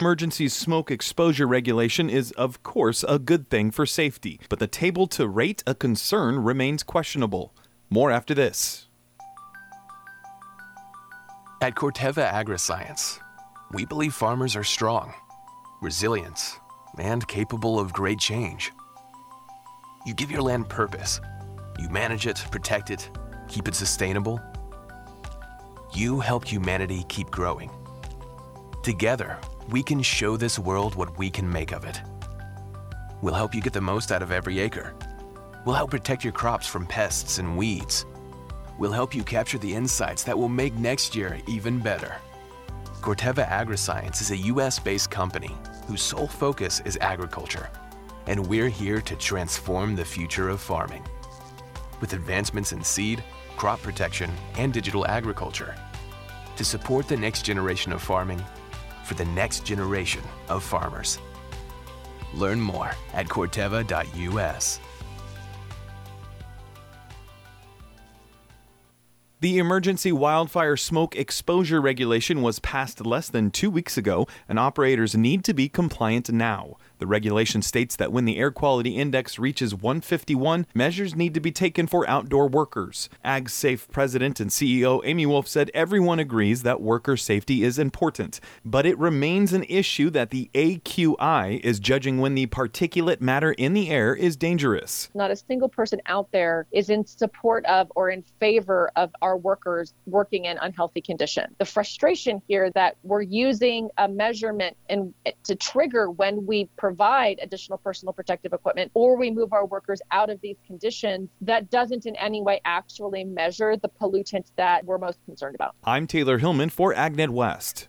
Emergency smoke exposure regulation is, of course, a good thing for safety, but the table to rate a concern remains questionable. More after this. At Corteva Agriscience, we believe farmers are strong, resilient, and capable of great change. You give your land purpose. You manage it, protect it, keep it sustainable. You help humanity keep growing. Together, we can show this world what we can make of it. We'll help you get the most out of every acre. We'll help protect your crops from pests and weeds. We'll help you capture the insights that will make next year even better. Corteva Agriscience is a US based company whose sole focus is agriculture, and we're here to transform the future of farming. With advancements in seed, crop protection, and digital agriculture to support the next generation of farming for the next generation of farmers. Learn more at corteva.us. The emergency wildfire smoke exposure regulation was passed less than two weeks ago, and operators need to be compliant now. The regulation states that when the air quality index reaches 151, measures need to be taken for outdoor workers. AgSafe president and CEO Amy Wolfe said everyone agrees that worker safety is important, but it remains an issue that the AQI is judging when the particulate matter in the air is dangerous. Not a single person out there is in support of or in favor of our workers working in unhealthy conditions. The frustration here that we're using a measurement and to trigger when we provide additional personal protective equipment or we move our workers out of these conditions that doesn't in any way actually measure the pollutant that we're most concerned about. I'm Taylor Hillman for AgNet West.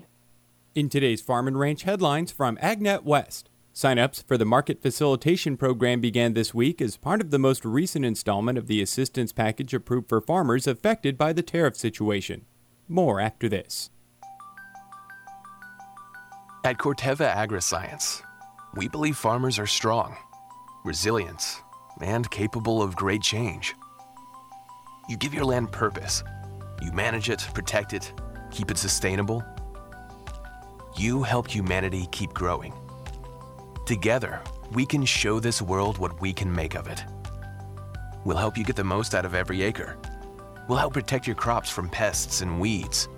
In today's Farm and Ranch headlines from AgNet West, sign-ups for the Market Facilitation Program began this week as part of the most recent installment of the assistance package approved for farmers affected by the tariff situation. More after this. At Corteva Agriscience, we believe farmers are strong, resilient, and capable of great change. You give your land purpose. You manage it, protect it, keep it sustainable, you help humanity keep growing. Together, we can show this world what we can make of it. We'll help you get the most out of every acre. We'll help protect your crops from pests and weeds.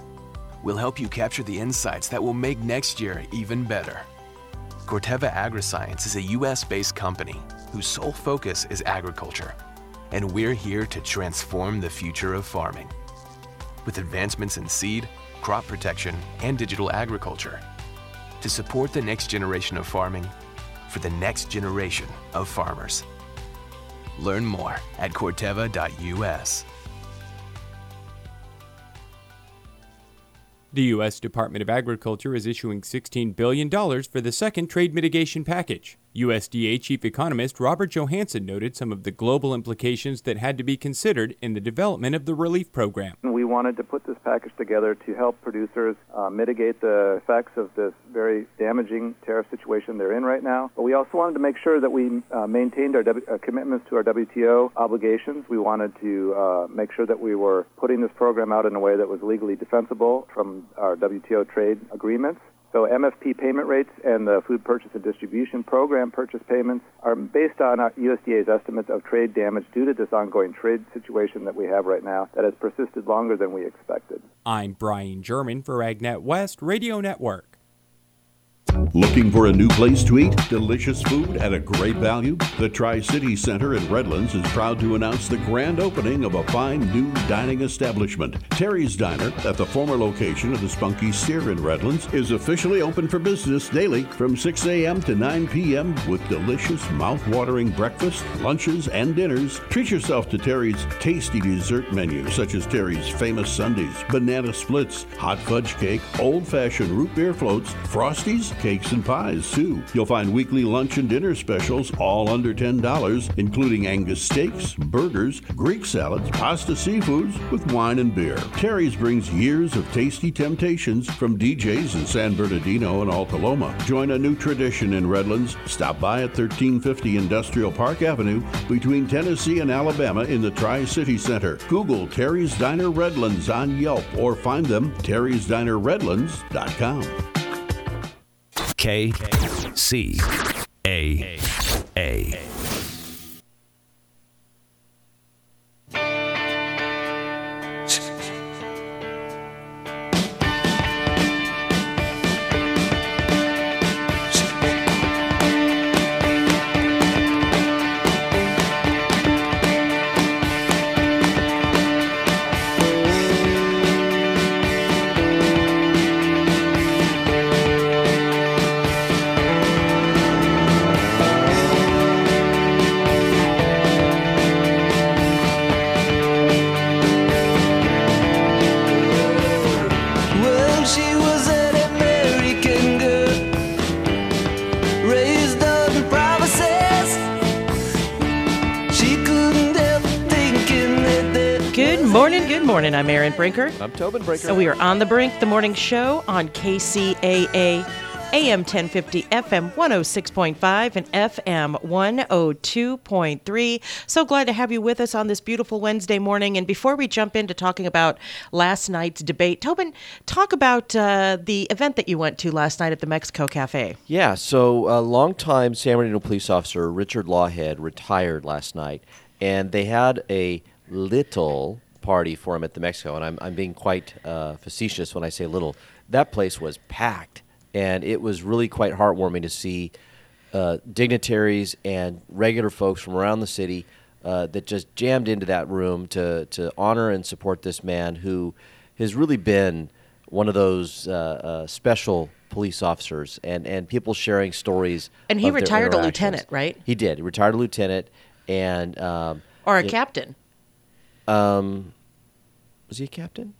We'll help you capture the insights that will make next year even better. Corteva Agriscience is a US based company whose sole focus is agriculture, and we're here to transform the future of farming. With advancements in seed, crop protection, and digital agriculture to support the next generation of farming for the next generation of farmers. Learn more at Corteva.us. The U.S. Department of Agriculture is issuing $16 billion for the second trade mitigation package. USDA Chief Economist Robert Johansson noted some of the global implications that had to be considered in the development of the relief program. We wanted to put this package together to help producers uh, mitigate the effects of this very damaging tariff situation they're in right now. But we also wanted to make sure that we uh, maintained our w- uh, commitments to our WTO obligations. We wanted to uh, make sure that we were putting this program out in a way that was legally defensible from our WTO trade agreements. So MFP payment rates and the Food Purchase and Distribution Program purchase payments are based on USDA's estimates of trade damage due to this ongoing trade situation that we have right now that has persisted longer than we expected. I'm Brian German for AgNet West Radio Network. Looking for a new place to eat? Delicious food at a great value? The Tri City Center in Redlands is proud to announce the grand opening of a fine new dining establishment. Terry's Diner, at the former location of the Spunky Steer in Redlands, is officially open for business daily from 6 a.m. to 9 p.m. with delicious, mouth-watering breakfast, lunches, and dinners. Treat yourself to Terry's tasty dessert menu, such as Terry's famous sundaes, banana splits, hot fudge cake, old-fashioned root beer floats, frosties, cakes and pies, too. You'll find weekly lunch and dinner specials all under $10, including Angus steaks, burgers, Greek salads, pasta seafoods with wine and beer. Terry's brings years of tasty temptations from DJs in San Bernardino and Alta Loma. Join a new tradition in Redlands. Stop by at 1350 Industrial Park Avenue between Tennessee and Alabama in the Tri City Center. Google Terry's Diner Redlands on Yelp or find them terry'sdinerredlands.com. K C A A. I'm Aaron Brinker. I'm Tobin Brinker. And we are on the brink, the morning show on KCAA. AM 1050, FM 106.5, and FM 102.3. So glad to have you with us on this beautiful Wednesday morning. And before we jump into talking about last night's debate, Tobin, talk about uh, the event that you went to last night at the Mexico Cafe. Yeah, so a longtime San Bernardino police officer, Richard Lawhead, retired last night. And they had a little party for him at the Mexico, and I'm, I'm being quite uh, facetious when I say little. That place was packed, and it was really quite heartwarming to see uh, dignitaries and regular folks from around the city uh, that just jammed into that room to, to honor and support this man who has really been one of those uh, uh, special police officers and, and people sharing stories. And he retired a lieutenant, right? He did. He retired a lieutenant and. Um, or a it, captain. Um, was he a captain?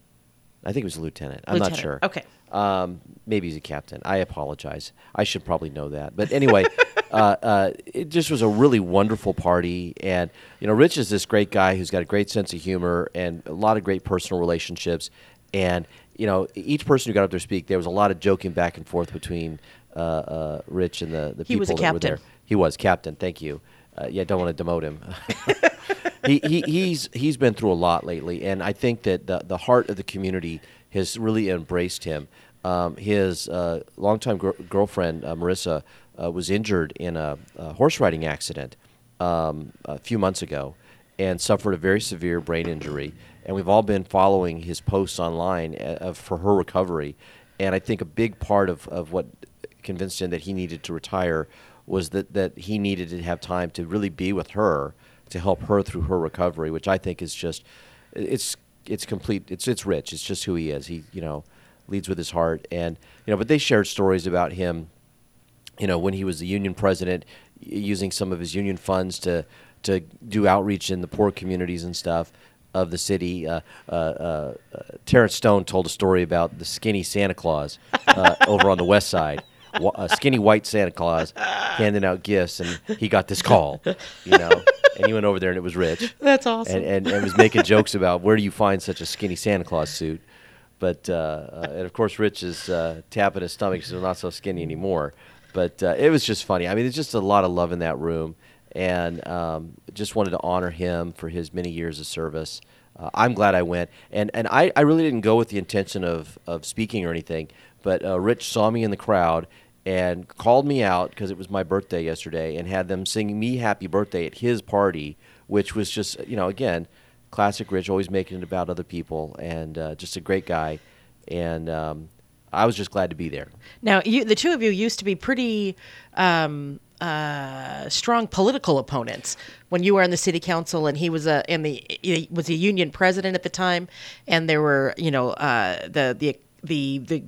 I think he was a lieutenant. I'm lieutenant. not sure. Okay. Um, maybe he's a captain. I apologize. I should probably know that. But anyway, uh, uh, it just was a really wonderful party. And, you know, Rich is this great guy who's got a great sense of humor and a lot of great personal relationships. And, you know, each person who got up there to speak, there was a lot of joking back and forth between uh, uh Rich and the, the people that were there. He was captain. Thank you. Uh, yeah, don't want to demote him. he, he, he's he's been through a lot lately, and I think that the the heart of the community has really embraced him. Um, his uh, longtime gr- girlfriend uh, Marissa uh, was injured in a, a horse riding accident um, a few months ago, and suffered a very severe brain injury. And we've all been following his posts online uh, for her recovery. And I think a big part of, of what convinced him that he needed to retire was that, that he needed to have time to really be with her to help her through her recovery, which I think is just it's it's complete. It's it's rich. It's just who he is. He you know leads with his heart, and you know. But they shared stories about him. You know, when he was the union president, using some of his union funds to to do outreach in the poor communities and stuff of the city. Uh, uh, uh, Terrence Stone told a story about the skinny Santa Claus uh, over on the west side. a skinny white Santa Claus handing out gifts, and he got this call, you know, and he went over there and it was Rich. That's awesome. And, and, and was making jokes about where do you find such a skinny Santa Claus suit. But uh, uh, and of course, Rich is uh, tapping his stomach because he's not so skinny anymore. But uh, it was just funny. I mean, there's just a lot of love in that room, and um, just wanted to honor him for his many years of service. Uh, I'm glad I went, and and I, I really didn't go with the intention of of speaking or anything. But uh, Rich saw me in the crowd and called me out because it was my birthday yesterday, and had them sing me happy birthday at his party, which was just you know again classic Rich, always making it about other people, and uh, just a great guy. And um, I was just glad to be there. Now, you, the two of you used to be pretty um, uh, strong political opponents when you were on the city council, and he was a and the he was a union president at the time, and there were you know uh, the the the the.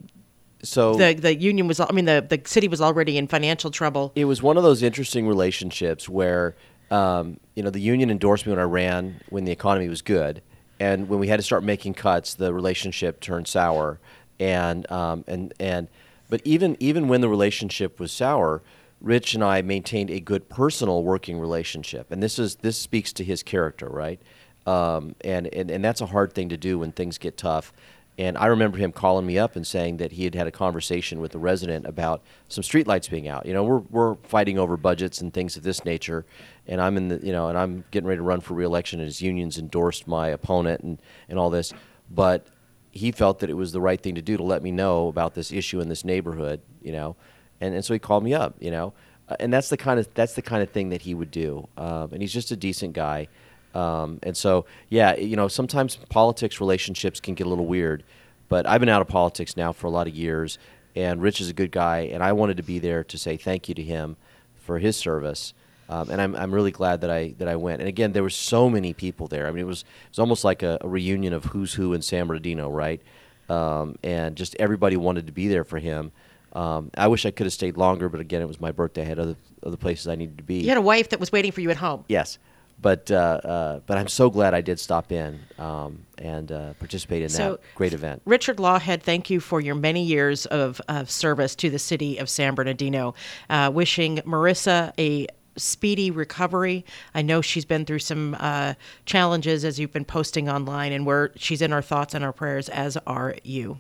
So the the union was I mean the the city was already in financial trouble. It was one of those interesting relationships where um, you know the union endorsed me when I ran when the economy was good, and when we had to start making cuts, the relationship turned sour, and um, and and but even even when the relationship was sour, Rich and I maintained a good personal working relationship, and this is this speaks to his character, right? Um, and, and and that's a hard thing to do when things get tough. And I remember him calling me up and saying that he had had a conversation with a resident about some streetlights being out. You know, we're we're fighting over budgets and things of this nature, and I'm in the you know, and I'm getting ready to run for reelection, and his unions endorsed my opponent and and all this, but he felt that it was the right thing to do to let me know about this issue in this neighborhood, you know, and and so he called me up, you know, uh, and that's the kind of that's the kind of thing that he would do, um, and he's just a decent guy. Um, and so, yeah, you know, sometimes politics relationships can get a little weird, but I've been out of politics now for a lot of years, and Rich is a good guy, and I wanted to be there to say thank you to him for his service. Um, and I'm, I'm really glad that I that I went. And again, there were so many people there. I mean, it was it was almost like a, a reunion of who's who in San Bernardino, right? Um, and just everybody wanted to be there for him. Um, I wish I could have stayed longer, but again, it was my birthday. I had other other places I needed to be. You had a wife that was waiting for you at home. Yes, but uh, uh, but I'm so glad I did stop in um, and uh, participate in So, that great event. Richard Lawhead, thank you for your many years of, of service to the city of San Bernardino. Uh, wishing Marissa a speedy recovery. I know she's been through some uh, challenges as you've been posting online, and we're she's in our thoughts and our prayers, as are you.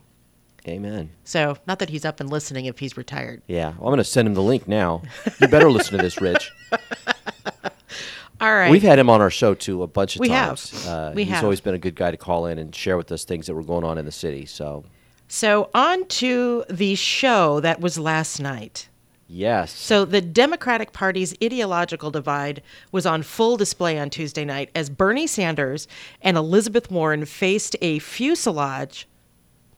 Amen. So, not that he's up and listening if he's retired. Yeah, well, I'm going to send him the link now. You better listen to this, Rich. All right. We've had him on our show too a bunch of We have. times. Uh, We he's have. always been a good guy to call in and share with us things that were going on in the city. So So, on to the show that was last night. yes, So the Democratic Party's ideological divide was on full display on Tuesday night as Bernie Sanders and Elizabeth Warren faced a fuselage,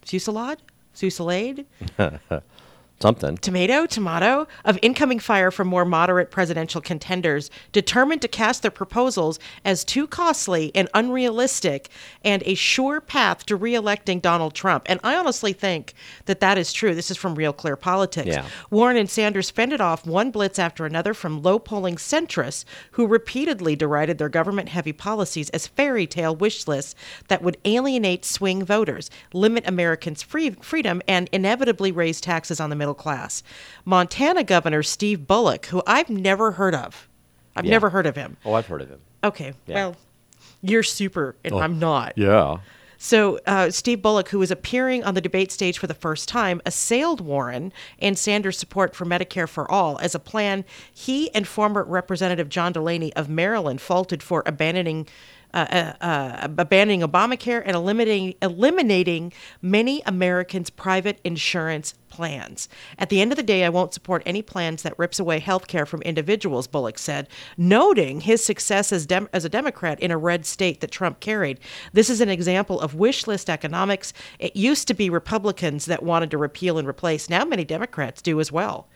fuselage, fusillade, something. tomato, tomato of incoming fire from more moderate presidential contenders, determined to cast their proposals as too costly and unrealistic and a sure path to reelecting Donald Trump. And I honestly think that that is true. This is from Real Clear Politics. Yeah. Warren and Sanders fended off one blitz after another from low polling centrists who repeatedly derided their government heavy policies as fairy tale wish lists that would alienate swing voters, limit Americans' free- freedom, and inevitably raise taxes on the middle class. Montana Governor Steve Bullock, who I've never heard of, I've Yeah. never heard of him. Oh, I've heard of him. Okay, Yeah. well, you're super, and Oh, I'm not. Yeah. So, uh, Steve Bullock, who was appearing on the debate stage for the first time, assailed Warren and Sanders' support for Medicare for All as a plan he and former Representative John Delaney of Maryland faulted for abandoning. Uh, uh, uh, abandoning Obamacare and eliminating eliminating many Americans' private insurance plans. At the end of the day, I won't support any plans that rips away health care from individuals, Bullock said, noting his success as, dem- as a Democrat in a red state that Trump carried. This is an example of wish list economics. It used to be Republicans that wanted to repeal and replace. Now many Democrats do as well.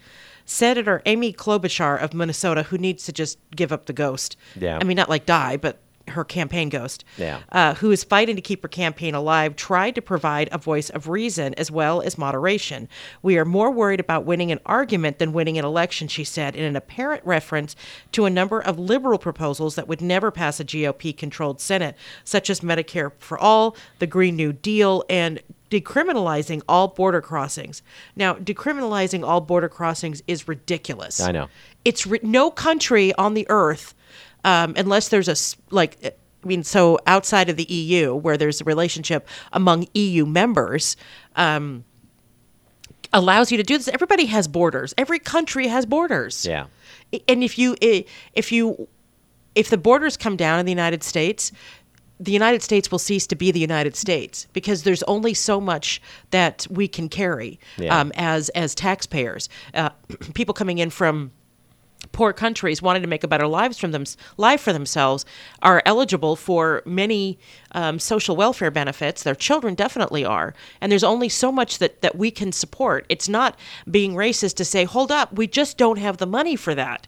Senator Amy Klobuchar of Minnesota, who needs to just give up the ghost. Yeah. I mean, not like die, but her campaign ghost Yeah. uh, who is fighting to keep her campaign alive, tried to provide a voice of reason as well as moderation. We are more worried about winning an argument than winning an election, she said, in an apparent reference to a number of liberal proposals that would never pass a GOP controlled Senate, such as Medicare for All, the Green New Deal, and decriminalizing all border crossings. Now, decriminalizing all border crossings is ridiculous. I know. It's ri- no country on the earth, um, unless there's a like. I mean, so outside of the EU, where there's a relationship among EU members, um, allows you to do this. Everybody has borders. Every country has borders. Yeah. And if you if you if the borders come down in the United States, the United States will cease to be the United States because there's only so much that we can carry Yeah. um, as as taxpayers. Uh, people coming in from poor countries wanting to make a better lives from them life for themselves are eligible for many um, social welfare benefits. Their children definitely are. And there's only so much that that we can support. It's not being racist to say hold up we just don't have the money for that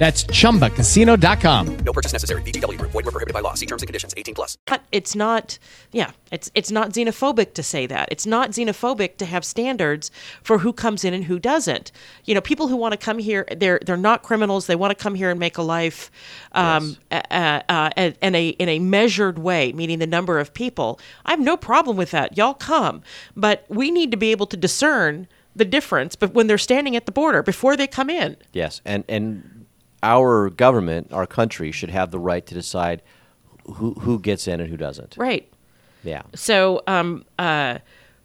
That's chumbacasino.com. No purchase necessary. VGW Group. Void were prohibited by law. See terms and conditions. 18 plus. not- it's not yeah it's it's not xenophobic to say that it's not xenophobic to have standards for who comes in and who doesn't you know people who want to come here they're they're not criminals they want to come here and make a life um uh, uh, uh, in a in a measured way meaning the number of people i have no problem with that y'all come but we need to be able to discern the difference but when they're standing at the border before they come in Yes, and and our government, our country, should have the right to decide who who gets in and who doesn't. right Yeah. So, um, uh,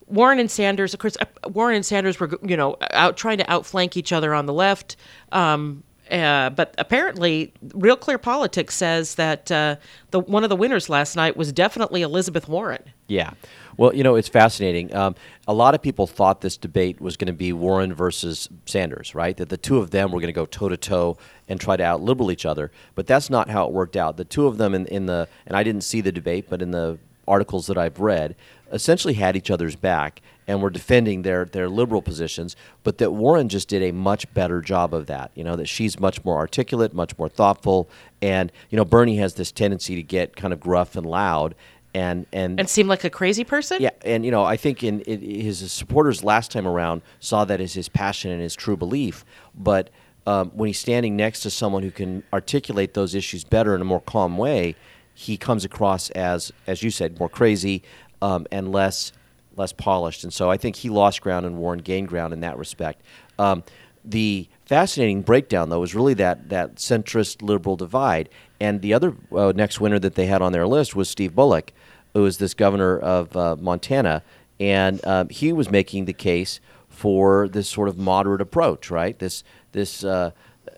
Warren and Sanders, of course, uh, Warren and Sanders were, you know, out trying to outflank each other on the left. Um, uh, but apparently, Real Clear Politics says that uh, the one of the winners last night was definitely Elizabeth Warren. Yeah. Well, you know, it's fascinating. Um, a lot of people thought this debate was going to be Warren versus Sanders, right? That the two of them were going to go toe to toe and try to out liberal each other. But that's not how it worked out. The two of them in, in the, and I didn't see the debate, but in the articles that I've read, essentially had each other's back and were defending their, their liberal positions, but that Warren just did a much better job of that. You know, that she's much more articulate, much more thoughtful. And, you know, Bernie has this tendency to get kind of gruff and loud. And, and And seem like a crazy person? yeah, and you know, I think in, in his supporters last time around saw that as his passion and his true belief. But um, when he's standing next to someone who can articulate those issues better in a more calm way, he comes across as, as you said, more crazy um, and less less polished. And so I think he lost ground and Warren gained ground in that respect. Um, the fascinating breakdown, though, was really that that centrist liberal divide. And the other uh, next winner that they had on their list was Steve Bullock, who was this governor of uh, Montana, and um, he was making the case for this sort of moderate approach, right? This this uh,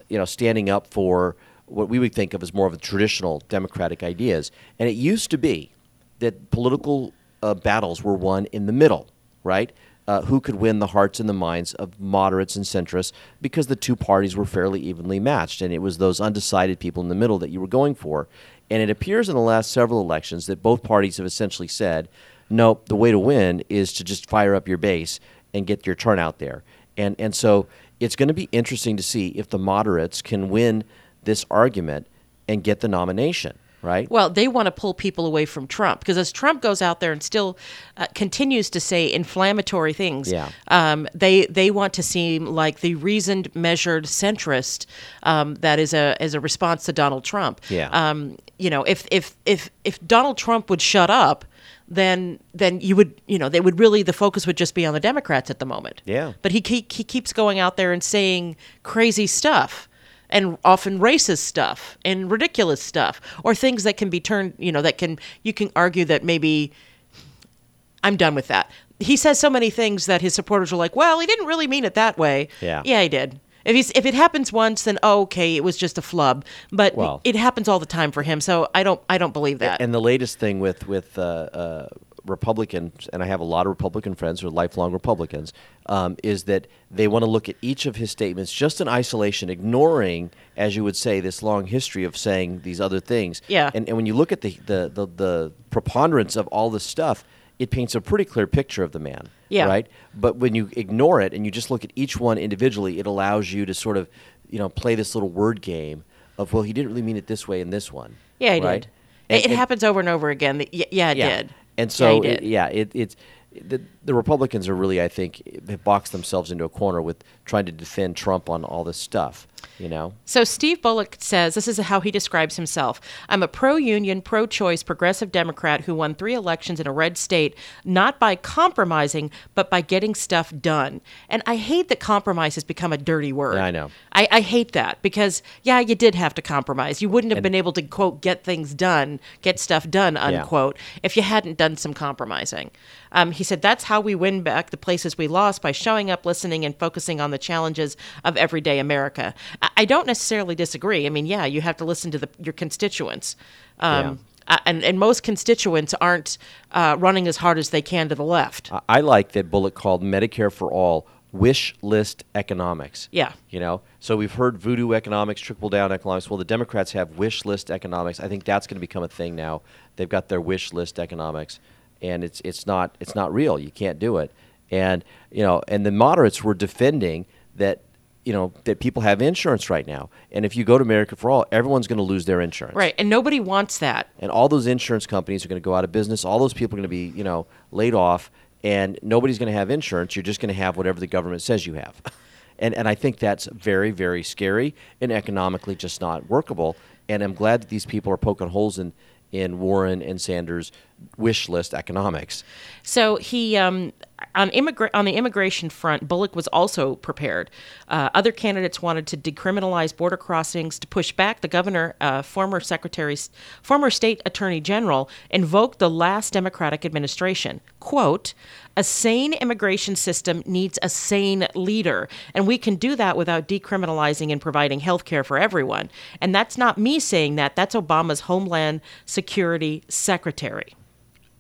you know standing up for what we would think of as more of the traditional democratic ideas. And it used to be that political uh, battles were won in the middle, right? Uh, who could win the hearts and the minds of moderates and centrists because the two parties were fairly evenly matched, and it was those undecided people in the middle that you were going for. And it appears in the last several elections that both parties have essentially said, nope, the way to win is to just fire up your base and get your turnout there. And, and so it's going to be interesting to see if the moderates can win this argument and get the nomination, right? Well, they want to pull people away from Trump because as Trump goes out there and still uh, continues to say inflammatory things, Yeah. um, they they want to seem like the reasoned, measured centrist um, that is a is a response to Donald Trump. Yeah. Um, you know, if if if if Donald Trump would shut up. Then, then you would, you know, they would really the focus would just be on the Democrats at the moment. Yeah. But he he, he keeps going out there and saying crazy stuff and often racist stuff and ridiculous stuff or things that can be turned, you know, that can you can argue that maybe I'm done with that. He says so many things that his supporters are like, "Well, he didn't really mean it that way." Yeah. Yeah, he did. If he's if it happens once, then oh, okay, it was just a flub. But Well- it happens all the time for him, so I don't I don't believe that. And the latest thing with with uh, uh, Republicans, and I have a lot of Republican friends who are lifelong Republicans, um, is that they want to look at each of his statements just in isolation, ignoring, as you would say, this long history of saying these other things. Yeah. And, and when you look at the, the, the, the preponderance of all this stuff, it paints a pretty clear picture of the man. Yeah. Right. But when you ignore it and you just look at each one individually, it allows you to sort of, you know, play this little word game of well, he didn't really mean it this way in this one. Yeah, he right? did. And- it, it and- happens over and over again. y- Yeah, it did. And so, he it- yeah, it, it's the, the Republicans are really, I think, have boxed themselves into a corner with trying to defend Trump on all this stuff. You know, So Steve Bullock says this is how he describes himself. I'm a pro-union, pro-choice, progressive Democrat who won 3 elections in a red state not by compromising but by getting stuff done. And I hate that compromise has become a dirty word. Yeah, I know. I, I hate that because yeah, you did have to compromise. You wouldn't have been able to quote get things done, get stuff done Yeah. unquote if you hadn't done some compromising. Um, he said that's how we win back the places we lost by showing up, listening, and focusing on the challenges of everyday America. I, don't necessarily disagree. I mean, yeah, you have to listen to the, your constituents. Um, uh, and, and most constituents aren't uh, running as hard as they can to the left. I, I like that Bullock called Medicare for all wish list economics. Yeah. You know, so we've heard voodoo economics, trickle down economics. Well, the Democrats have wish list economics. I think that's going to become a thing now. They've got their wish list economics, and it's it's not it's not real. You can't do it. And you know, and the moderates were defending that you know that people have insurance right now, and if you go to Medicare for All, everyone's going to lose their insurance. Right. And nobody wants that. And all those insurance companies are going to go out of business. All those people are going to be, you know, laid off, and nobody's going to have insurance. You're just going to have whatever the government says you have. And and I think that's very very scary and economically just not workable. And I'm glad that these people are poking holes in in Warren and Sanders' wish list economics. So he um, on immigra- on the immigration front, Bullock was also prepared. Uh, other candidates wanted to decriminalize border crossings to push back. The governor, uh, former secretary, former state attorney general, invoked the last Democratic administration. "Quote: A sane immigration system needs a sane leader, and we can do that without decriminalizing and providing health care for everyone." And that's not me saying that. That's Obama's Homeland Security Secretary.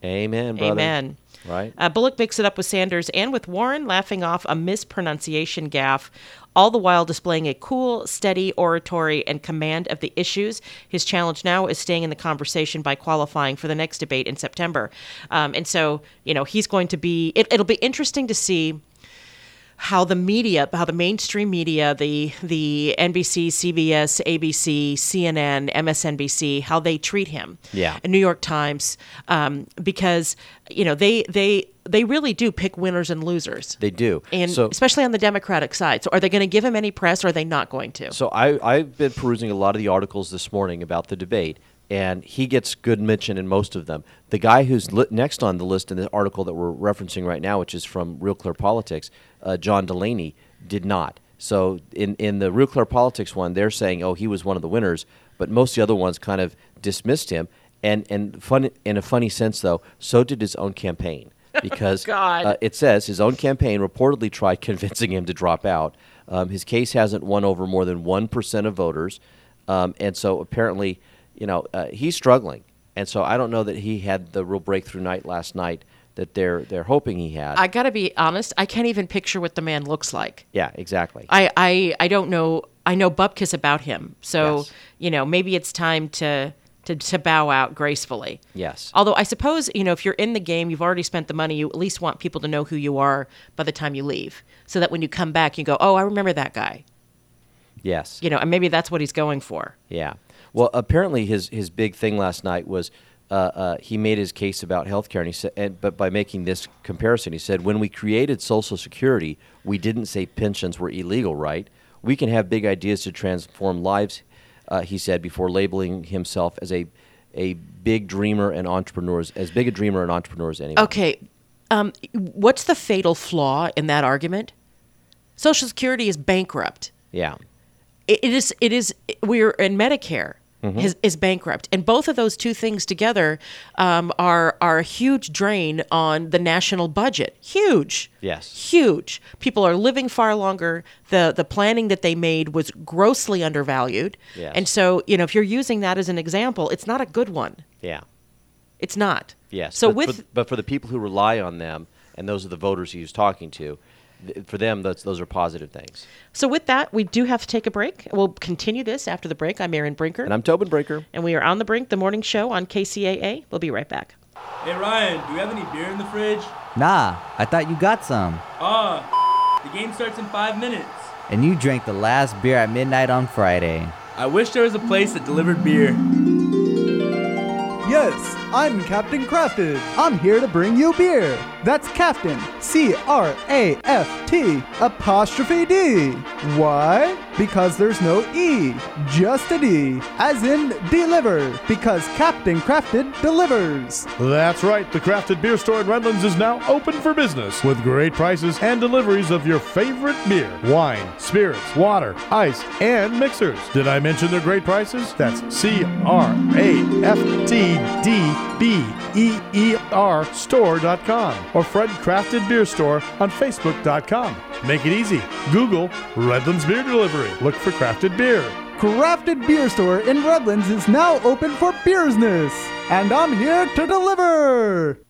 Amen, brother. Amen. Right. Uh, Bullock mixed it up with Sanders and with Warren, laughing off a mispronunciation gaffe, all the while displaying a cool, steady oratory and command of the issues. His challenge now is staying in the conversation by qualifying for the next debate in September. Um, and so, you know, he's going to be, it, it'll be interesting to see how the media, how the mainstream media, the the NBC, CBS, ABC, CNN, MSNBC, how they treat him. Yeah. New York Times, um, because you know they they they really do pick winners and losers, They do. and so, especially on the Democratic side. So, are they going to give him any press, or are they not going to? So I, I've been perusing a lot of the articles this morning about the debate, and he gets good mention in most of them. The guy who's li- next on the list in the article that we're referencing right now, which is from Real Clear Politics, uh, John Delaney, did not. So in, in the Real Clear Politics one, they're saying, oh, he was one of the winners, but most of the other ones kind of dismissed him. And, and fun, in a funny sense, though, so did his own campaign. Because uh, it says his own campaign reportedly tried convincing him to drop out. Um, his case hasn't won over more than 1% of voters. Um, and so apparently, you know, uh, he's struggling. And so I don't know that he had the real breakthrough night last night that they're, they're hoping he had. I got to be honest. I can't even picture what the man looks like. yeah, exactly. I, I, I don't know. I know bupkis about him. So, Yes. you know, maybe it's time to, to, to bow out gracefully. Yes. Although I suppose, you know, if you're in the game, you've already spent the money, you at least want people to know who you are by the time you leave. So that when you come back, you go, oh, I remember that guy. Yes. You know, and maybe that's what he's going for. Yeah. Well, apparently his his big thing last night was uh, uh, he made his case about health care, and he said, and, but by making this comparison, he said, when we created Social Security, we didn't say pensions were illegal, right? We can have big ideas to transform lives, uh, he said, before labeling himself as a a big dreamer and entrepreneurs, as big a dreamer and entrepreneur as anyone. Okay. Um, what's the fatal flaw in that argument? Social Security is bankrupt. Yeah. It, is. It is. We're in Medicare. Mhm. Is, is bankrupt, and both of those two things together um, are are a huge drain on the national budget. Huge, Yes. huge. People are living far longer. the The planning that they made was grossly undervalued, Yes. and so you know if you're using that as an example, it's not a good one. Yeah. It's not. Yes. So but with for, but for the people who rely on them, and those are the voters he was talking to, for them, those those are positive things. So with that, we do have to take a break. We'll continue this after the break. I'm Aaron Brinker. And I'm Tobin Brinker. And we are on the brink, the morning show on KCAA. We'll be right back. Hey Ryan, do you have any beer in the fridge? Nah, I thought you got some. Ah, the game starts in five minutes. And you drank the last beer at midnight on Friday. I wish there was a place that delivered beer. Yes, I'm Captain Craft'd. I'm here to bring you beer. That's Captain, C R A F T apostrophe D. Why? Because there's no E, just a D, as in deliver, because Captain Craft'd delivers. That's right, the Craft'd Beer Store in Redlands is now open for business with great prices and deliveries of your favorite beer, wine, spirits, water, ice, and mixers. Did I mention their great prices? That's C R A F T D B E E R store.com or Fred Craft'd Beer Store on Facebook.com. Make it easy. Google Redlands Beer Delivery. Look for crafted beer. Craft'd Beer Store in Redlands is now open for business, and I'm here to deliver.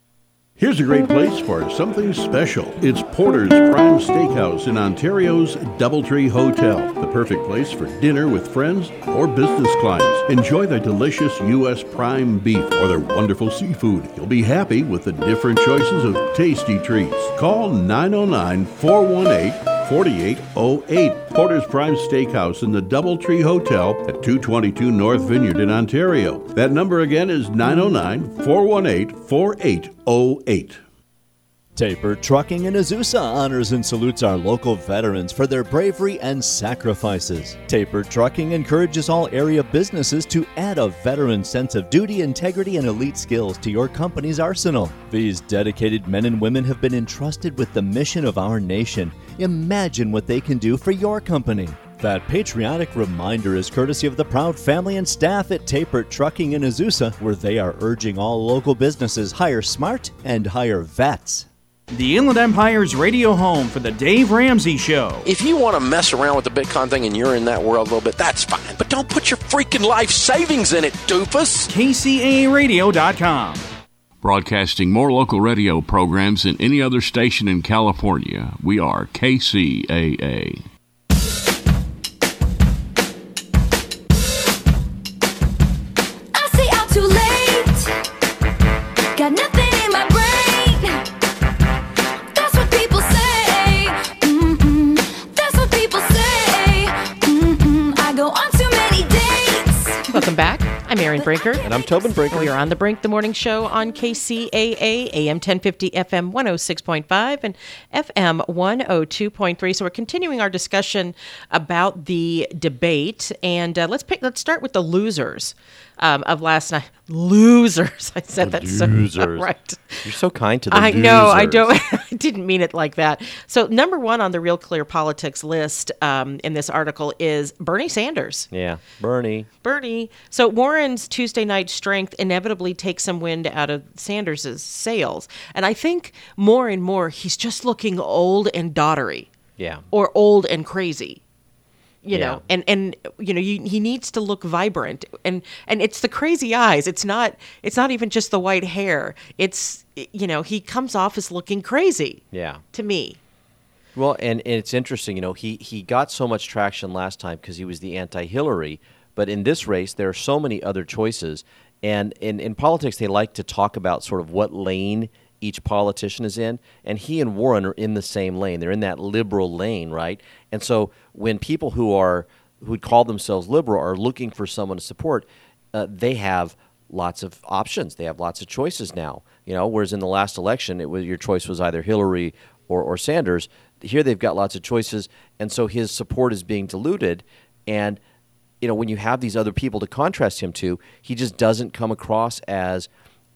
Here's a great place for something special. It's Porter's Prime Steakhouse in Ontario's Doubletree Hotel. The perfect place for dinner with friends or business clients. Enjoy their delicious U.S. prime beef or their wonderful seafood. You'll be happy with the different choices of tasty treats. Call 909 418 4808. Porter's Prime Steakhouse in the Doubletree Hotel at 222 North Vineyard in Ontario. That number again is 909 418 4808. Taper Trucking in Azusa honors and salutes our local veterans for their bravery and sacrifices. Taper Trucking encourages all area businesses to add a veteran sense of duty, integrity, and elite skills to your company's arsenal. These dedicated men and women have been entrusted with the mission of our nation. Imagine what they can do for your company. That patriotic reminder is courtesy of the proud family and staff at Tapert Trucking in Azusa, where they are urging all local businesses hire smart and hire vets. The Inland Empire's radio home for the Dave Ramsey Show. If you want to mess around with the Bitcoin thing and you're in that world a little bit, that's fine. But don't put your freaking life savings in it, doofus. KCAAradio.com. Broadcasting more local radio programs than any other station in California, we are KCAA. Aaron Brinker. And I'm Tobin Brinker. We are on the Brink, the morning show on KCAA, AM 1050, FM 106.5, and FM 102.3. So we're continuing our discussion about the debate, and uh, let's pick. Let's start with the losers um, of last night. Losers. I said that so Losers. right. You're so kind to the I know. I don't. I didn't mean it like that. So number one on the Real Clear Politics list um, in this article is Bernie Sanders. Yeah, Bernie. Bernie. So Warren's Tuesday night strength inevitably takes some wind out of Sanders's sails, and I think more and more he's just looking old and dottery, Yeah. or old and crazy. You Yeah. know, and and you know, you, he needs to look vibrant, and and it's the crazy eyes. It's not. It's not even just the white hair. It's you know, he comes off as looking crazy Yeah. to me. Well, and, and it's interesting, you know, he, he got so much traction last time because he was the anti Hillary, but in this race, there are so many other choices. And in, in politics, they like to talk about sort of what lane each politician is in. And he and Warren are in the same lane. They're in that liberal lane, right? And so when people who are who call themselves liberal are looking for someone to support, uh, they have lots of options. They have lots of choices now. You know, whereas in the last election, it was your choice was either Hillary or, or Sanders. Here they've got lots of choices, and so his support is being diluted. And you know, when you have these other people to contrast him to, he just doesn't come across as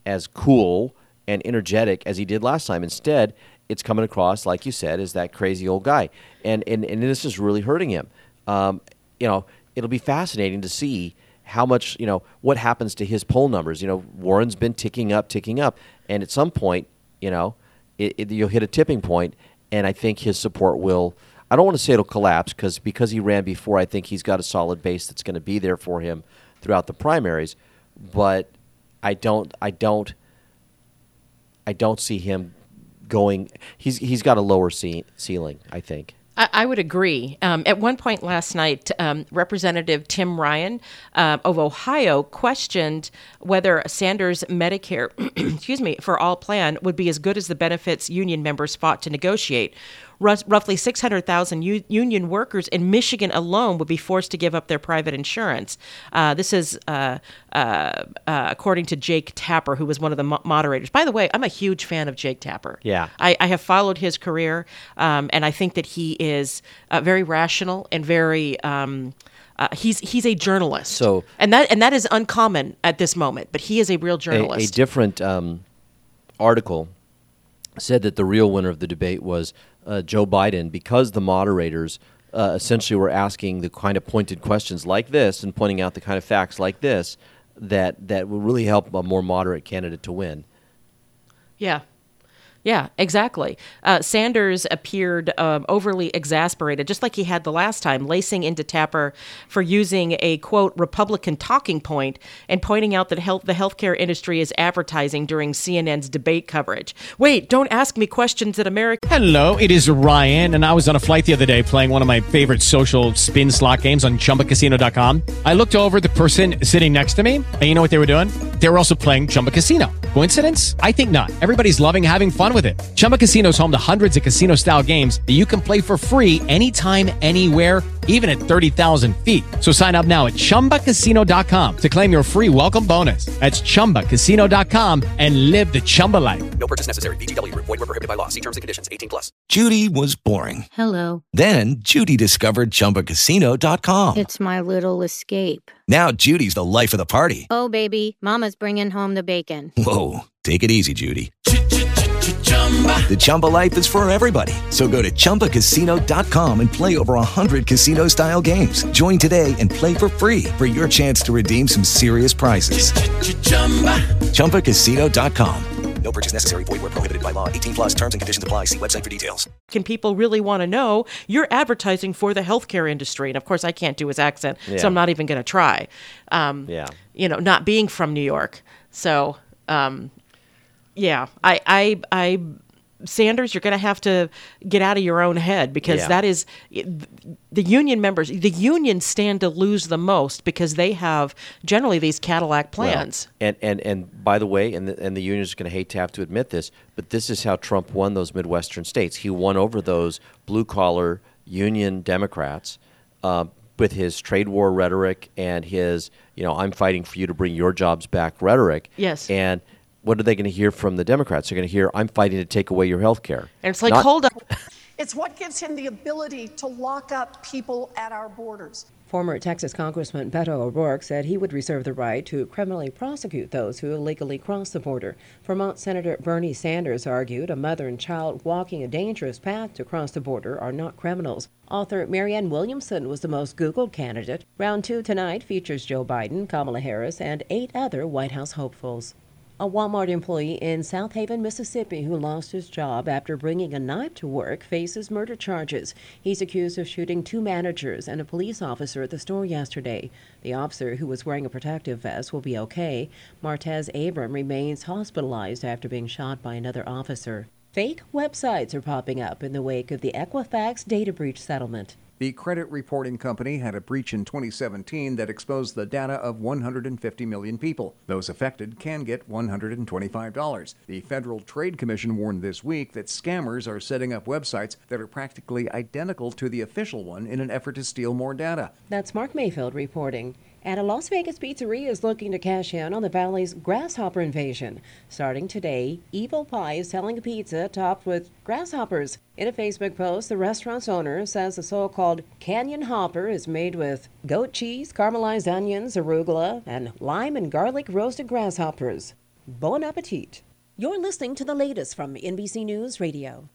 as cool and energetic as he did last time. Instead, it's coming across, like you said, as that crazy old guy, and and, and this is really hurting him. Um, you know, it'll be fascinating to see how much you know what happens to his poll numbers. You know, Warren's been ticking up, ticking up, and at some point, you know, it, it, you'll hit a tipping point, and I think his support will. I don't want to say it'll collapse because because he ran before. I think he's got a solid base that's going to be there for him throughout the primaries, but I don't. I don't. I don't see him going. He's he's got a lower ce- ceiling. I think. I, would agree. Um, at one point last night, um, Representative Tim Ryan uh, of Ohio questioned whether Sanders' Medicare, excuse me, for all plan would be as good as the benefits union members fought to negotiate. Roughly 600,000 u- union workers in Michigan alone would be forced to give up their private insurance. Uh, this is uh, uh, uh, according to Jake Tapper, who was one of the mo- moderators. By the way, I'm a huge fan of Jake Tapper. Yeah. I, I have followed his career, um, and I think that he is uh, very rational and very. Um, uh, he's he's a journalist, So- and that and that is uncommon at this moment. But he is a real A, a different um, article said that the real winner of the debate was uh, Joe Biden because the moderators uh, essentially were asking the kind of pointed questions like this and pointing out the kind of facts like this that that will really help a more moderate candidate to win. Yeah. Yeah, exactly. Uh, Sanders appeared um, overly exasperated, just like he had the last time, lacing into Tapper for using a quote Republican talking point and pointing out that health, the healthcare industry is advertising during CNN's debate coverage. Wait, don't ask me questions that America. Hello, it is Ryan, and I was on a flight the other day playing one of my favorite social spin slot games on chumbacasino.com. I looked over the person sitting next to me, and you know what they were doing? They were also playing Chumba Casino. Coincidence? I think not. Everybody's loving having fun with it. Chumba Casino is home to hundreds of casino style games that you can play for free anytime, anywhere, even at 30,000 feet. So sign up now at chumbacasino.com to claim your free welcome bonus. That's chumbacasino.com and live the Chumba life. No purchase necessary. VGW Group. Void were prohibited by law. See terms and conditions. 18 plus. Judy was boring. Hello. Then Judy discovered ChumbaCasino.com. It's my little escape. Now Judy's the life of the party. Oh, baby, Mama's bringing home the bacon. Whoa, take it easy, Judy. The Chumba life is for everybody. So go to ChumbaCasino.com and play over 100 casino-style games. Join today and play for free for your chance to redeem some serious prizes. ChumbaCasino.com. No purchase necessary. Void were prohibited by law. 18 plus terms and conditions apply. See website for details. Can people really want to know? You're advertising for the healthcare industry, and of course, I can't do his accent, Yeah. so I'm not even going to try. Um, Yeah. you know, not being from New York, so um, yeah, I, I, I, Sanders, you're going to have to get out of your own head because Yeah. that is the union members. The unions stand to lose the most because they have generally these Cadillac Well, plans. and, and and by the way, and the, and the unions are going to hate to have to admit this, but this is how Trump won those Midwestern states. He won over those blue collar union Democrats uh, with his trade war rhetoric and his, you know, I'm fighting for you to bring your jobs back rhetoric. Yes. And what are they going to hear from the Democrats? They're going to hear, I'm fighting to take away your health care. and it's like, hold up. It's what gives him the ability to lock up people at our borders. Former Texas Congressman Beto O'Rourke said he would reserve the right to criminally prosecute those who illegally cross the border. Vermont Senator Bernie Sanders argued a mother and child walking a dangerous path to cross the border are not criminals. Author Marianne Williamson was the most Googled candidate. Round two tonight features Joe Biden, Kamala Harris, and eight other White House hopefuls. A Walmart employee in Southaven, Mississippi, who lost his job after bringing a knife to work, faces murder charges. He's accused of shooting two managers and a police officer at the store yesterday. The officer, who was wearing a protective vest, will be okay. Martez Abram remains hospitalized after being shot by another officer. Fake websites are popping up in the wake of the Equifax data breach settlement. The credit reporting company had a breach in 2017 that exposed the data of 150 million people. Those affected can get $125. The Federal Trade Commission warned this week that scammers are setting up websites that are practically identical to the official one in an effort to steal more data. That's Mark Mayfield reporting. And a Las Vegas pizzeria is looking to cash in on the valley's grasshopper invasion. Starting today, Evil Pie is selling a pizza topped with grasshoppers. In a Facebook post, the restaurant's owner says the so called Canyon Hopper is made with goat cheese, caramelized onions, arugula, and lime and garlic roasted grasshoppers. Bon appetit. You're listening to the latest from NBC News Radio.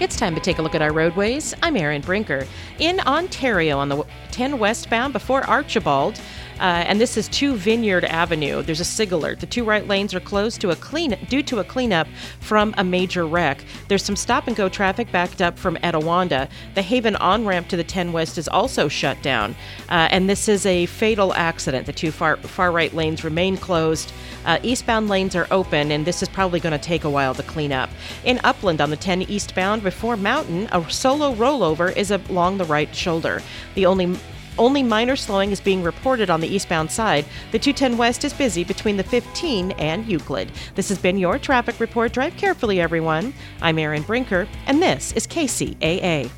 It's time to take a look at our roadways. I'm Erin Brinker. In Ontario on the 10 westbound before Archibald, Uh, and this is 2 Vineyard Avenue. There's a SIG alert. The two right lanes are closed to a clean due to a cleanup from a major wreck. There's some stop and go traffic backed up from Etiwanda. The Haven on ramp to the 10 West is also shut down. Uh, and this is a fatal accident. The two far, far right lanes remain closed. Uh, eastbound lanes are open, and this is probably going to take a while to clean up. In Upland on the 10 eastbound before Mountain, a solo rollover is along the right shoulder. The only only minor slowing is being reported on the eastbound side. The 210 West is busy between the 15 and Euclid. This has been your traffic report. Drive carefully, everyone. I'm Erin Brinker, and this is KCAA.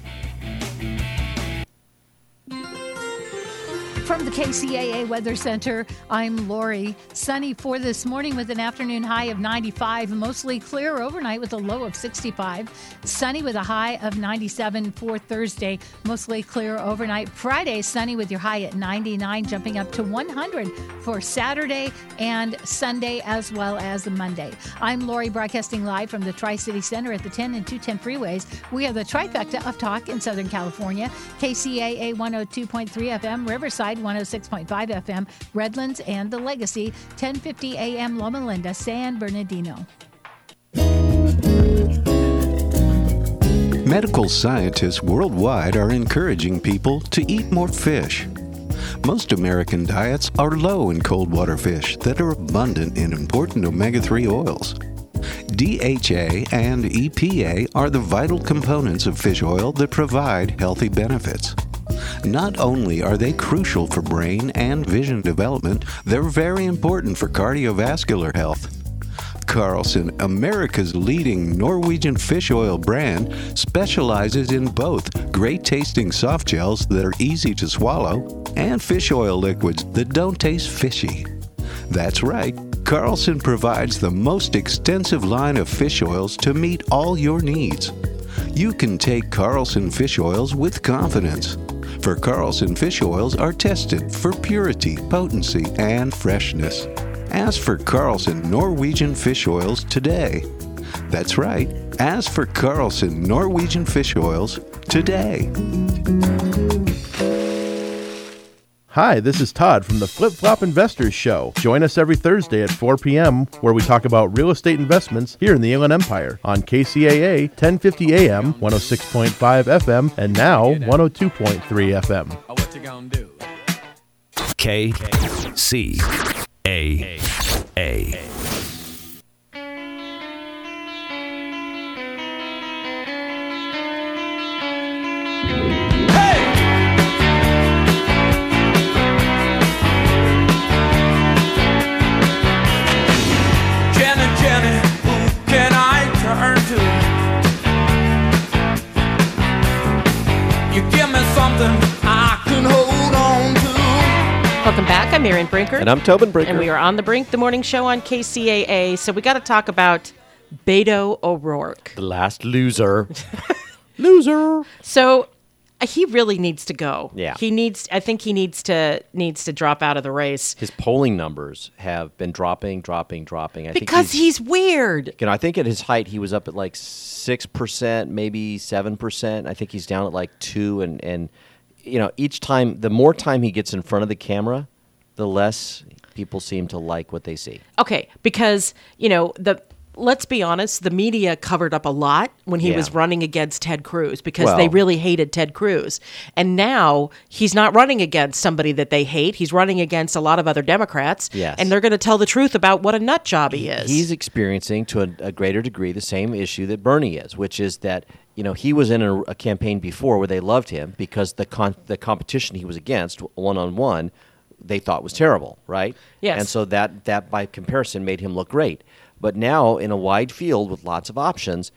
KCAA Weather Center, I'm Lori. Sunny for this morning with an afternoon high of 95, mostly clear overnight with a low of 65. Sunny with a high of 97 for Thursday, mostly clear overnight. Friday, sunny with your high at 99, jumping up to 100 for Saturday and Sunday, as well as Monday. I'm Lori, broadcasting live from the Tri City Center at the 10 and 210 freeways. We are the trifecta of talk in Southern California. KCAA 102.3 FM, Riverside oh 106.5 FM, Redlands, and the Legacy 1050 AM Loma Linda, San Bernardino. Medical scientists worldwide are encouraging people to eat more fish. Most American diets are low in cold water fish that are abundant in important omega 3 oils. DHA and EPA are the vital components of fish oil that provide healthy benefits. Not only are they crucial for brain and vision development, they're very important for cardiovascular health. Carlson, America's leading Norwegian fish oil brand, specializes in both great tasting soft gels that are easy to swallow and fish oil liquids that don't taste fishy. That's right, Carlson provides the most extensive line of fish oils to meet all your needs. You can take Carlson fish oils with confidence. For Carlson fish oils are tested for purity, potency, and freshness. Ask for Carlson Norwegian fish oils today. That's right. Ask for Carlson Norwegian fish oils today. Hi, this is Todd from the Flip Flop Investors Show. Join us every Thursday at 4 p.m., where we talk about real estate investments here in the Inland Empire on KCAA 1050 AM, 106.5 FM, and now 102.3 FM. What you gonna do? K C A A. something I can hold on to. Welcome back. I'm Erin Brinker. And I'm Tobin Brinker. And we are on the brink, the morning show on KCAA. So we got to talk about Beto O'Rourke. The last loser. loser. So Uh, he really needs to go. Yeah. He needs. I think he needs to needs to drop out of the race His polling numbers have been dropping, dropping, dropping. I because think he's, he's weird. you know, I think at his height he was up at like six percent, maybe seven percent. I think he's down at like two, and and you know, each time, the more time he gets in front of the camera, the less people seem to like what they see. Okay, because you know the. Let's be honest, the media covered up a lot when he Yeah. was running against Ted Cruz because Well- they really hated Ted Cruz. And now he's not running against somebody that they hate. He's running against a lot of other Democrats. Yes. And they're going to tell the truth about what a nut job he is. He's experiencing to a, a greater degree the same issue that Bernie is, which is that you know he was in a, a campaign before where they loved him because the con- the competition he was against one on one they thought was terrible, right? Yes. And so that that by comparison made him look great. But now in a wide field with lots of options,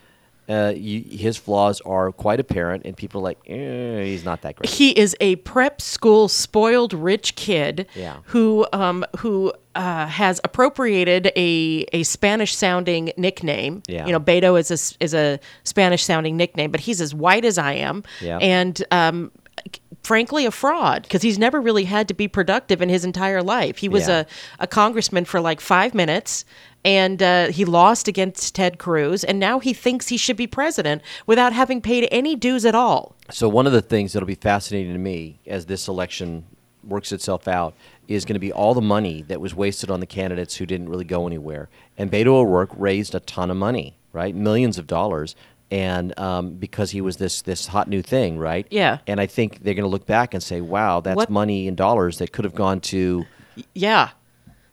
uh, you, his flaws are quite apparent, and people are like, eh, he's not that great. He is a prep school spoiled rich kid Yeah. who um, who uh, has appropriated a a Spanish sounding nickname. Yeah. You know, Beto is a is a Spanish sounding nickname, but he's as white as I am. Yeah. And um, frankly, a fraud because he's never really had to be productive in his entire life. He was Yeah. a, a congressman for like five minutes. And uh, he lost against Ted Cruz, and now he thinks he should be president without having paid any dues at all. So one of the things that'll be fascinating to me as this election works itself out is going to be all the money that was wasted on the candidates who didn't really go anywhere. And Beto O'Rourke raised a ton of money, right? Millions of dollars. And um, because he was this this hot new thing, right? Yeah. And I think they're going to look back and say, "Wow, that's What- money in dollars that could have gone to Yeah.